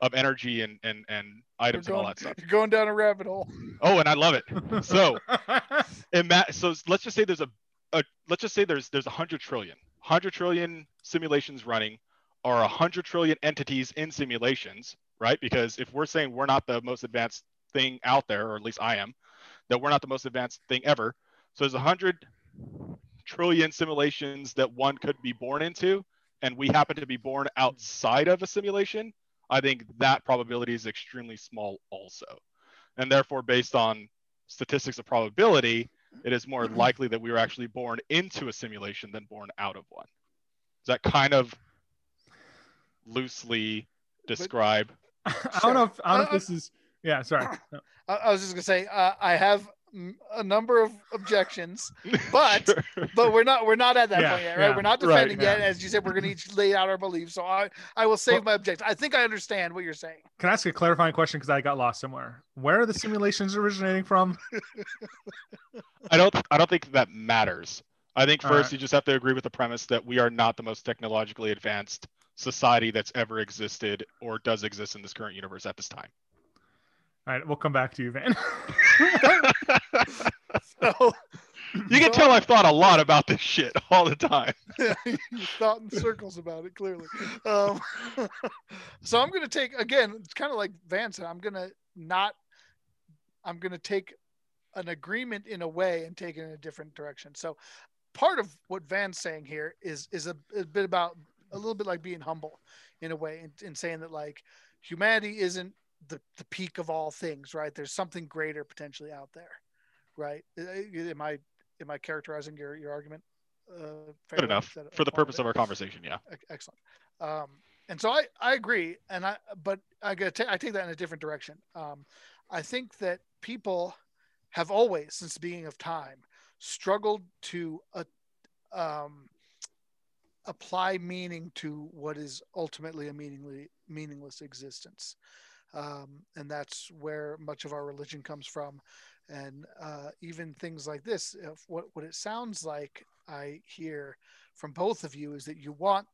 of energy and and and items You're and all that stuff. you're going down a rabbit hole. oh and i love it. So- Ima- so let's just say there's a, a let's just say there's there's a hundred trillion. Hundred trillion simulations running or a hundred trillion entities in simulations right? Because if we're saying we're not the most advanced thing out there or at least i am that we're not the most advanced thing ever so there's a hundred trillion simulations that one could be born into and we happen to be born outside of a simulation i think that probability is extremely small also and therefore based on statistics of probability, it is more likely that we were actually born into a simulation than born out of one. Does that kind of loosely describe? I don't know if I don't know if this is. Yeah, sorry. No. I, I was just gonna say uh, I have a number of objections, But- Sure. but we're not we're not at that Yeah, point yet, right? yeah. We're not Right, defending yet. As you said, we're gonna each lay out our beliefs. So I I will save Well- my objection. I think I understand what you're saying. Can I ask a clarifying question because I got lost somewhere? Where are the simulations originating from? I don't I don't think that matters. I think first right. you just have to agree with the premise that we are not the most technologically advanced society that's ever existed or does exist in this current universe at this time. All right, we'll come back to you, Van. So You can tell I've thought a lot about this shit all the time. you thought in circles about it clearly. Um, so I'm gonna take again. It's kind of like Van said. I'm gonna not. I'm gonna take an agreement in a way and take it in a different direction. So part of what Van's saying here is is a, a bit about a little bit like being humble in a way, and, in saying that like humanity isn't the the peak of all things, right? There's something greater potentially out there, right? Am I am I characterizing your your argument? Uh, Good enough for the purpose of our conversation. Yeah. Excellent. Um, and so I, I agree. And I, but I get I take that in a different direction. Um, I think that people have always, since the beginning of time, struggled to uh, um, apply meaning to what is ultimately a meaningly meaningless existence. Um, and that's where much of our religion comes from. And uh, even things like this, what, what it sounds like I hear from both of you is that you want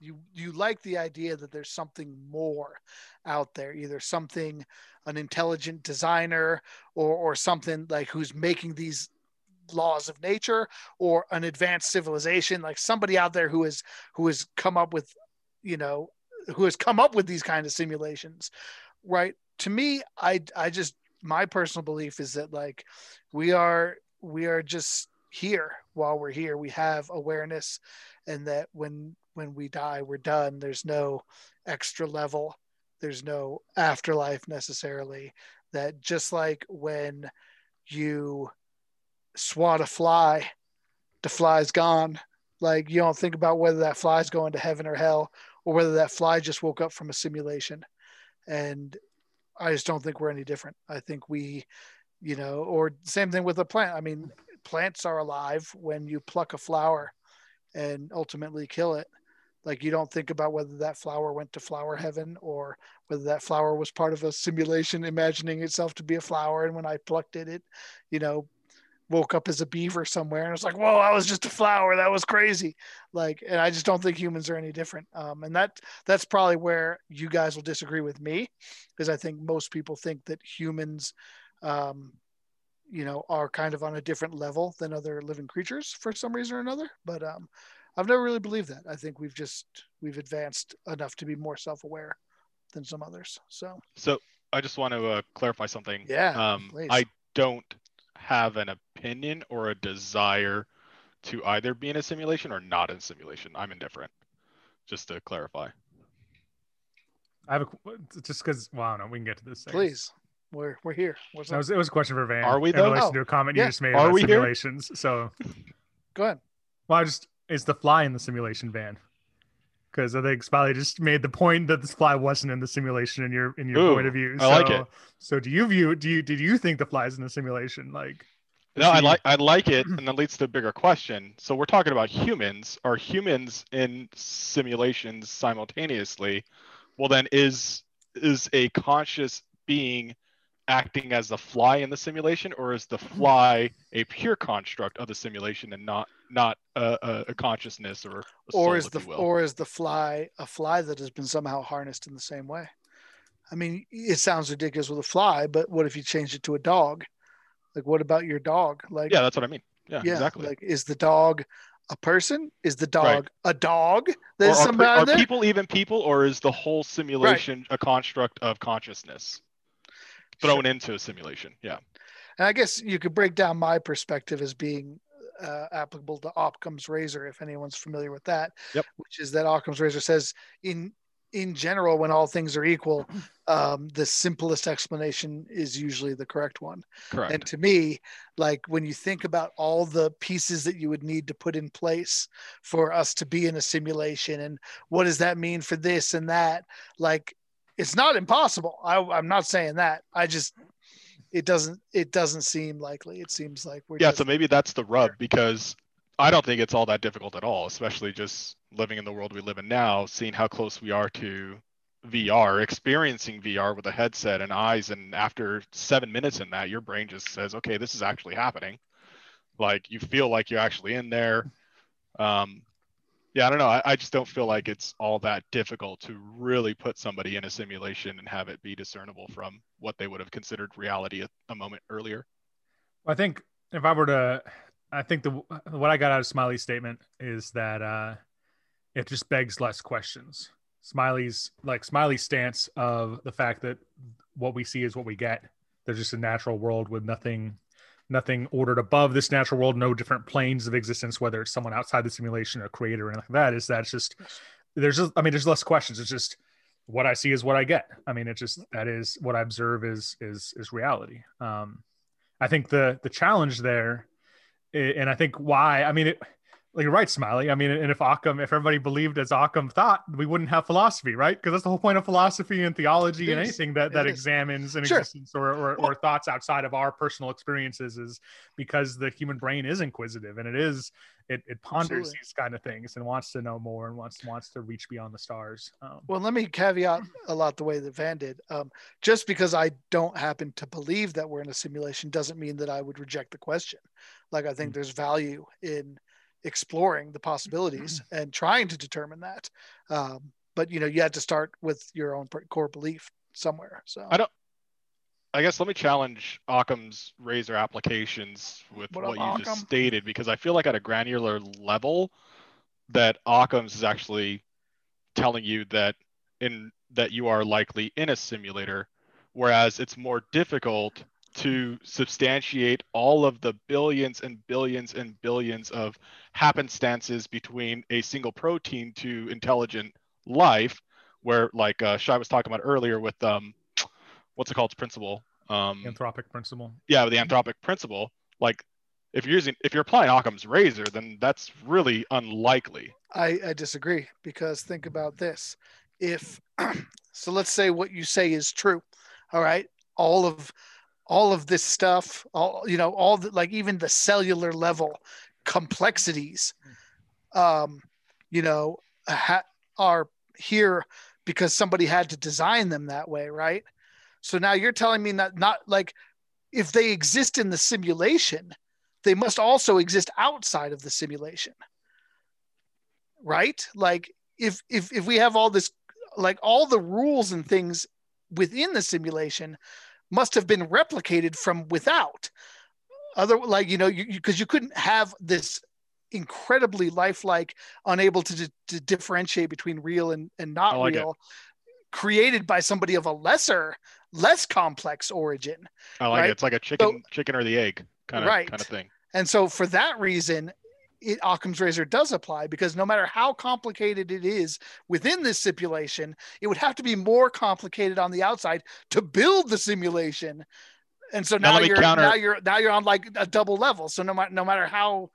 you you like the idea that there's something more out there either something an intelligent designer or or something like who's making these laws of nature or an advanced civilization like somebody out there who has who has come up with you know who has come up with these kind of simulations right? To me i i just my personal belief is that like we are we are just here while we're here. We have awareness and that when when we die we're done. There's no extra level. There's no afterlife necessarily. That just like when you swat a fly the fly's gone. Like you don't think about whether that fly's going to heaven or hell or whether that fly just woke up from a simulation. And i just don't think we're any different. I think we you know or same thing with a plant. I mean plants are alive when you pluck a flower and ultimately kill it. Like you don't think about whether that flower went to flower heaven or whether that flower was part of a simulation imagining itself to be a flower. And when i plucked it it you know woke up as a beaver somewhere and it's like whoa i was just a flower that was crazy. Like and i just don't think humans are any different um, and that that's probably where you guys will disagree with me because i think most people think that humans um, you know are kind of on a different level than other living creatures for some reason or another but um, i've never really believed that. I think we've just we've advanced enough to be more self-aware than some others so. So i just want to uh, clarify something. Yeah um, i don't have an opinion or a desire to either be in a simulation or not in simulation i'm indifferent just to clarify i have a just because well i don't know we can get to this please we're we're here. What's was, it was a question for Van. Are we though? In relation oh, to a comment yeah. you just made Are about we simulations. Here? So go ahead. Well, I just is the fly in the simulation van? Because I think Smiley just made the point that this fly wasn't in the simulation in your in your Ooh, point of view. So, I like it. So do you view do you did you think the fly is in the simulation? Like no, I like I like it, and that leads to a bigger question. So we're talking about humans. Are humans in simulations simultaneously? Well, then is is a conscious being acting as the fly in the simulation, or is the mm-hmm. fly a pure construct of the simulation and not not a, a consciousness or or is the or is the fly a fly that has been somehow harnessed in the same way? I mean, it sounds ridiculous with a fly, but what if you change it to a dog? Like, what about your dog? Like, yeah, that's what I mean. Yeah, yeah exactly. Like, is the dog a person? Is the dog right. a dog? There's are, are, are people even people, or is the whole simulation right. a construct of consciousness? Thrown sure. into a simulation. Yeah. And I guess you could break down my perspective as being uh, applicable to Occam's razor, if anyone's familiar with that. Yep. Which is that Occam's razor says in in general, when all things are equal, um, the simplest explanation is usually the correct one. Correct. And to me, like when you think about all the pieces that you would need to put in place for us to be in a simulation, and what does that mean for this and that, like it's not impossible. I, I'm not saying that. I just it doesn't it doesn't seem likely. It seems like we're yeah. So maybe that's the rub because I don't think it's all that difficult at all, especially just living in the world we live in now, seeing how close we are to VR, experiencing VR with a headset and eyes, and after seven minutes in that, your brain just says, "Okay, this is actually happening." Like you feel like you're actually in there. Um, yeah, I don't know. I, I, just don't feel like it's all that difficult to really put somebody in a simulation and have it be discernible from what they would have considered reality a, a moment earlier. I think if I were to, I think the what I got out of Smiley's statement is that uh, it just begs less questions. Smiley's like Smiley's stance of the fact that what we see is what we get. There's just a natural world with nothing nothing ordered above this natural world, no different planes of existence, whether it's someone outside the simulation, a creator, or anything like that. Is that it's just there's just, I mean, there's less questions. It's just what I see is what I get. I mean, it just that is what I observe is is is reality. Um, I think the the challenge there, and I think why. I mean, it, like you're right, Smiley. I mean, and if Occam, if everybody believed as Occam thought, we wouldn't have philosophy, right? Because that's the whole point of philosophy and theology and anything that that examines an sure. existence or, or, or thoughts outside of our personal experiences is because the human brain is inquisitive and it is it, it ponders Absolutely. these kind of things and wants to know more and wants wants to reach beyond the stars. Um, well, let me caveat a lot the way that Van did. Um, just because I don't happen to believe that we're in a simulation doesn't mean that I would reject the question. Like I think mm-hmm. there's value in exploring the possibilities and trying to determine that. Um, but you know, you had to start with your own core belief somewhere. So I don't. I guess let me challenge Occam's razor applications with what, what you Occam? just stated because I feel like at a granular level that Occam's is actually telling you that in that you are likely in a simulator, whereas it's more difficult to substantiate all of the billions and billions and billions of happenstances between a single protein to intelligent life, where like uh, Shai was talking about earlier with um, what's it called? Its principle. Um, anthropic principle. Yeah, the anthropic principle. Like if you're using if you're applying Occam's razor, then that's really unlikely. I, I disagree because think about this. If so, let's say what you say is true. All right, all of all of this stuff all you know all the like even the cellular level complexities um you know ha- are here because somebody had to design them that way right? So now you're telling me that not like if they exist in the simulation they must also exist outside of the simulation right? Like if if if we have all this like all the rules and things within the simulation must have been replicated from without. Other like you know you because you, you, couldn't have this incredibly lifelike, unable to, to differentiate between real and, and not like real, it. created by somebody of a lesser, less complex origin. I like right? it. It's like a chicken, so, chicken or the egg kind of right. kind of thing. And so for that reason, it, Occam's razor does apply because no matter how complicated it is within this simulation, it would have to be more complicated on the outside to build the simulation. And so now, now you're counter. now you're now you're on like a double level. So no matter no matter how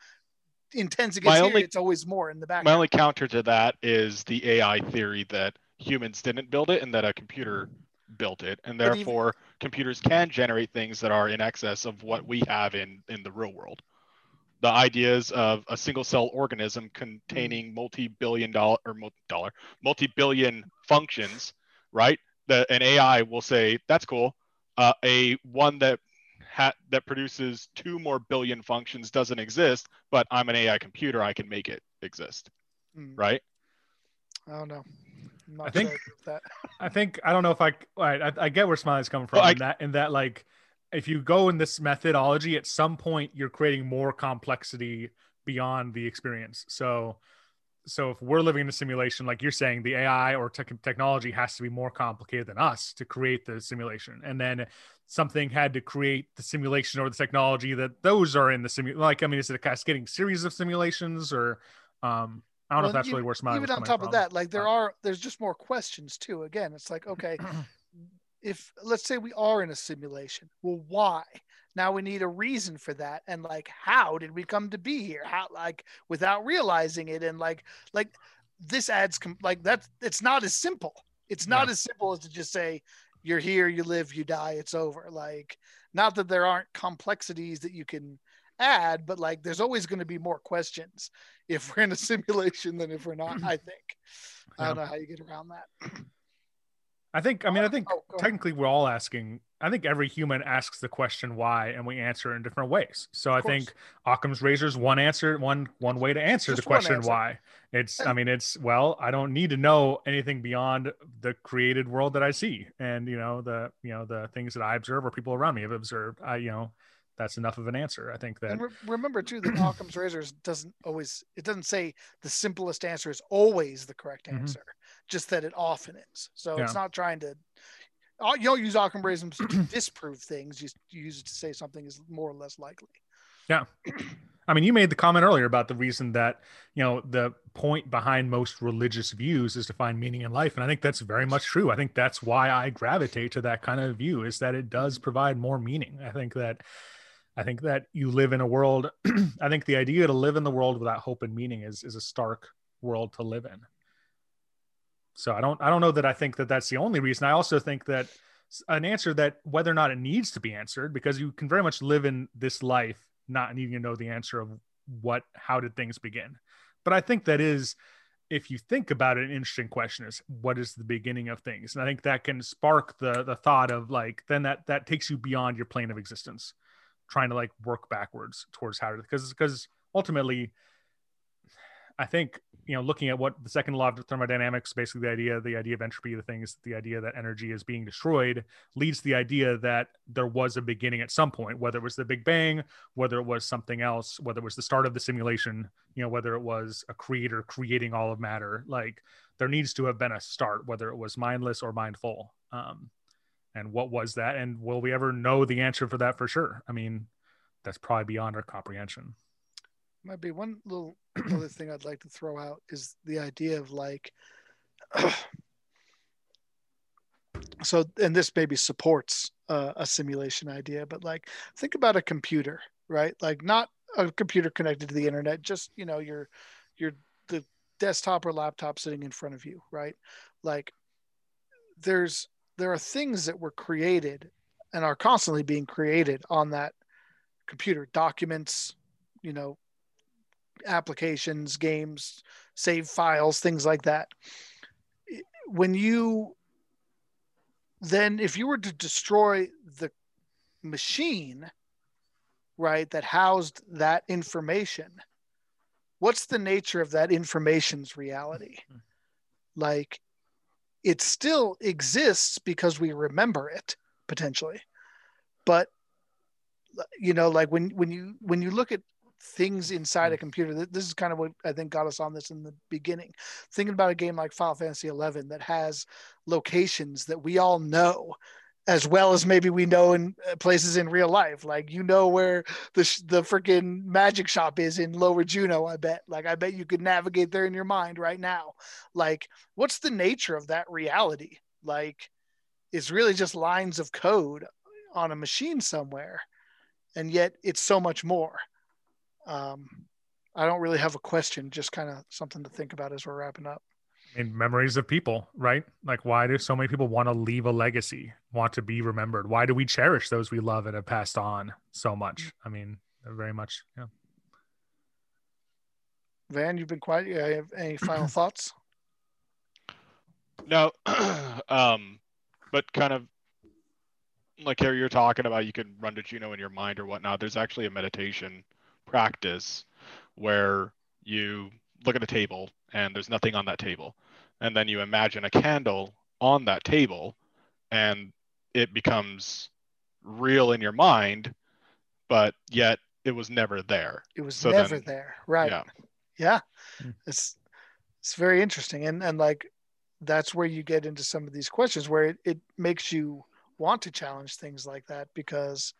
intense it gets here, only, it's always more in the back. My only counter to that is the AI theory that humans didn't build it and that a computer built it, and therefore even, computers can generate things that are in excess of what we have in in the real world the ideas of a single cell organism containing multi-billion dollar or dollar multi-billion functions right? The, an ai will say that's cool. Uh, a one that ha- that produces two more billion functions doesn't exist but i'm an ai computer i can make it exist mm. right? I don't know. I think that. I think i don't know if i I, I get where smiley's coming from well, in that in that like if you go in this methodology, at some point you're creating more complexity beyond the experience. So, so if we're living in a simulation, like you're saying, the AI or te- technology has to be more complicated than us to create the simulation, and then something had to create the simulation or the technology that those are in the simulation. Like, I mean, is it a cascading series of simulations, or um, I don't well, know if that's really where Smiley. Even on top of that, like there are, there's just more questions too. Again, it's like okay, if let's say we are in a simulation well why? Now we need a reason for that and like how did we come to be here? How like without realizing it and like like this adds com- like that's it's not as simple. It's not yeah. as simple as to just say you're here you live you die it's over. Like not that there aren't complexities that you can add but like there's always going to be more questions if we're in a simulation than if we're not i think. Yeah. i don't know how you get around that I think, I mean, I think oh, technically we're all asking, I think every human asks the question why, and we answer in different ways. So I think Occam's razor's one answer, one, one way to answer Just the question why. It's, I mean, it's, well, I don't need to know anything beyond the created world that I see. And, you know, the, you know, the things that I observe or people around me have observed. I, you know, that's enough of an answer. I think that. Re- remember too that Occam's razor doesn't always. It doesn't say the simplest answer is always the correct mm-hmm. answer, mm-hmm. Just that it often is. So yeah. it's not trying to. You don't use Occam's razor to disprove things. You use it to say something is more or less likely. Yeah. I mean, you made the comment earlier about the reason that, you know, the point behind most religious views is to find meaning in life. And I think that's very much true. I think that's why I gravitate to that kind of view is that it does mm-hmm. provide more meaning. I think that I think that you live in a world I think the idea to live in the world without hope and meaning is is a stark world to live in. So I don't I don't know that I think that that's the only reason. I also think that an answer that whether or not it needs to be answered because you can very much live in this life not needing to know the answer of what how did things begin but i think that is if you think about it an interesting question is what is the beginning of things and i think that can spark the the thought of like then that that takes you beyond your plane of existence trying to like work backwards towards how to because because ultimately i think you know looking at what the second law of thermodynamics basically the idea the idea of entropy the things the idea that energy is being destroyed leads to the idea that there was a beginning at some point whether it was the big bang whether it was something else whether it was the start of the simulation you know whether it was a creator creating all of matter. Like there needs to have been a start whether it was mindless or mindful. Um, and what was that? And will we ever know the answer for that for sure? I mean that's probably beyond our comprehension might be one little other thing I'd like to throw out is the idea of like, so, and this maybe supports uh, a simulation idea, but like, think about a computer, right? Like, not a computer connected to the internet, just you know, your your the desktop or laptop sitting in front of you, right? Like, there's there are things that were created and are constantly being created on that computer documents you know applications, games, save files, things like that. When you then, if you were to destroy the machine, right, that housed that information, what's the nature of that information's reality? Like, it still exists because we remember it potentially, but you know, like when when you when you look at things inside a mm. computer. This is kind of what I think got us on this in the beginning. Thinking about a game like Final Fantasy XI that has locations that we all know, as well as maybe we know in uh, places in real life. Like you know where the the freaking magic shop is in Lower Jeuno. I bet. Like I bet you could navigate there in your mind right now. Like what's the nature of that reality? Like it's really just lines of code on a machine somewhere and yet it's so much more um, I don't really have a question, just kind of something to think about as we're wrapping up. I mean, memories of people, right? Like, why do so many people want to leave a legacy, want to be remembered? Why do we cherish those we love and have passed on so much? I mean, very much, yeah. Van, you've been quiet. You have any final thoughts? No, um, but kind of like here you're talking about, you can run to Jeuno in your mind or whatnot. There's actually a meditation practice where you look at a table and there's nothing on that table. And then you imagine a candle on that table and it becomes real in your mind, but yet it was never there. It was so never then, there. Right. Yeah. yeah. Hmm. It's it's very interesting. And and like that's where you get into some of these questions where it, it makes you want to challenge things like that because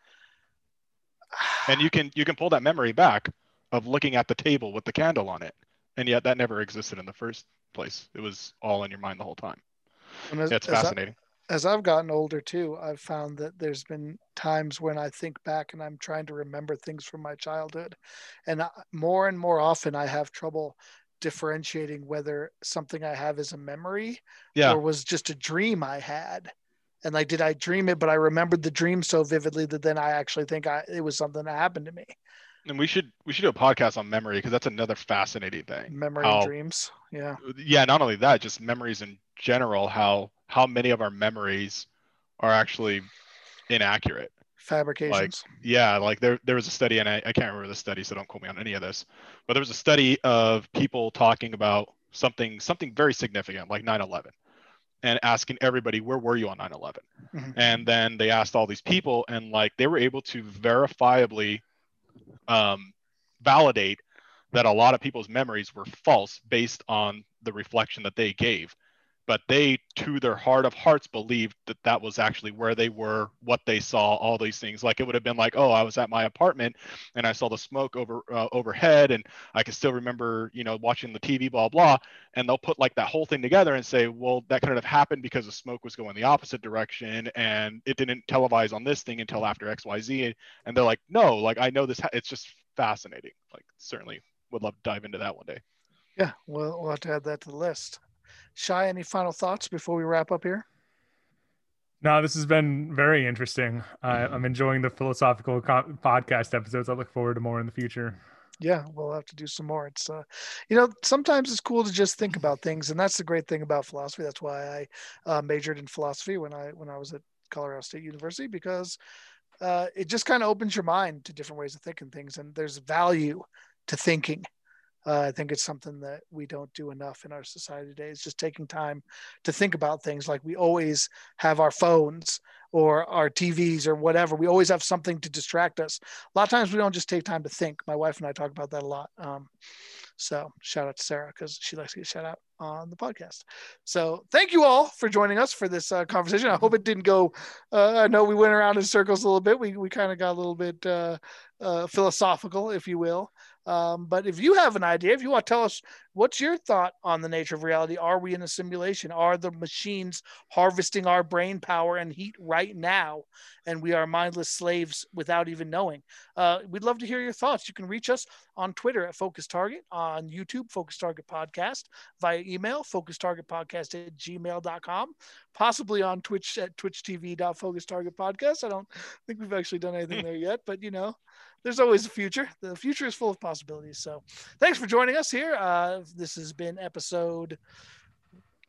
and you can you can pull that memory back of looking at the table with the candle on it. And yet that never existed in the first place. It was all in your mind the whole time. As, it's fascinating as, I, as i've gotten older too i've found that there's been times when i think back and i'm trying to remember things from my childhood. And more and more often i have trouble differentiating whether something i have is a memory yeah. or was just a dream i had and like did i dream it but i remembered the dream so vividly that then i actually think I, it was something that happened to me. And we should we should do a podcast on memory because that's another fascinating thing. Memory how, dreams yeah. Uh, yeah not only that just memories in general how how many of our memories are actually inaccurate. Fabrications. like yeah like there there was a study and I, I can't remember the study so don't quote me on any of this but there was a study of people talking about something something very significant like 9-11 and asking everybody where were you on 9-11 mm-hmm. and then they asked all these people and like they were able to verifiably um, validate that a lot of people's memories were false based on the reflection that they gave but they to their heart of hearts believed that that was actually where they were what they saw all these things. Like it would have been like oh i was at my apartment and i saw the smoke over uh, overhead and i can still remember you know watching the tv blah blah and they'll put like that whole thing together and say well that could have happened because the smoke was going the opposite direction and it didn't televise on this thing until after xyz and they're like no like i know this ha- it's just fascinating. Like certainly would love to dive into that one day. Yeah we'll, we'll have to add that to the list Shy, any final thoughts before we wrap up here? No, this has been very interesting. Uh, I'm enjoying the philosophical co- podcast episodes. I look forward to more in the future. Yeah, we'll have to do some more. It's, uh, you know, sometimes it's cool to just think about things, and that's the great thing about philosophy. That's why I uh, majored in philosophy when I when I was at Colorado State University because uh, it just kind of opens your mind to different ways of thinking things, and there's value to thinking uh, I think it's something that we don't do enough in our society today. It's just taking time to think about things like we always have our phones or our TVs or whatever. We always have something to distract us. A lot of times we don't just take time to think. My wife and I talk about that a lot. Um, so shout out to Sarah because she likes to get shout out on the podcast. So thank you all for joining us for this uh, conversation. I hope it didn't go. Uh, I know we went around in circles a little bit. We we kind of got a little bit uh, uh philosophical, if you will. Um, but if you have an idea, if you want to tell us what's your thought on the nature of reality, are we in a simulation? Are the machines harvesting our brain power and heat right now? And we are mindless slaves without even knowing. Uh, we'd love to hear your thoughts. You can reach us on Twitter at Focus Target, on YouTube, Focus Target Podcast, via email, Focus Target Podcast at gmail.com, possibly on Twitch at twitchtv.focustargetpodcast. I don't think we've actually done anything there yet, but you know, there's always a future. The future is full of possibilities. So thanks for joining us here. Uh, this has been episode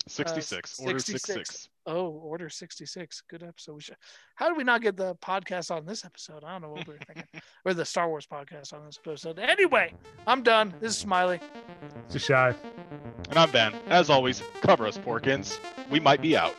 66, uh, order 66. Oh, order 66. Good episode. We should, how did we not get the podcast on this episode? I don't know what we were thinking. or the Star Wars podcast on this episode. Anyway, I'm done. This is Smiley. It's shy. And I'm Ben. As always, cover us, Porkins. We might be out.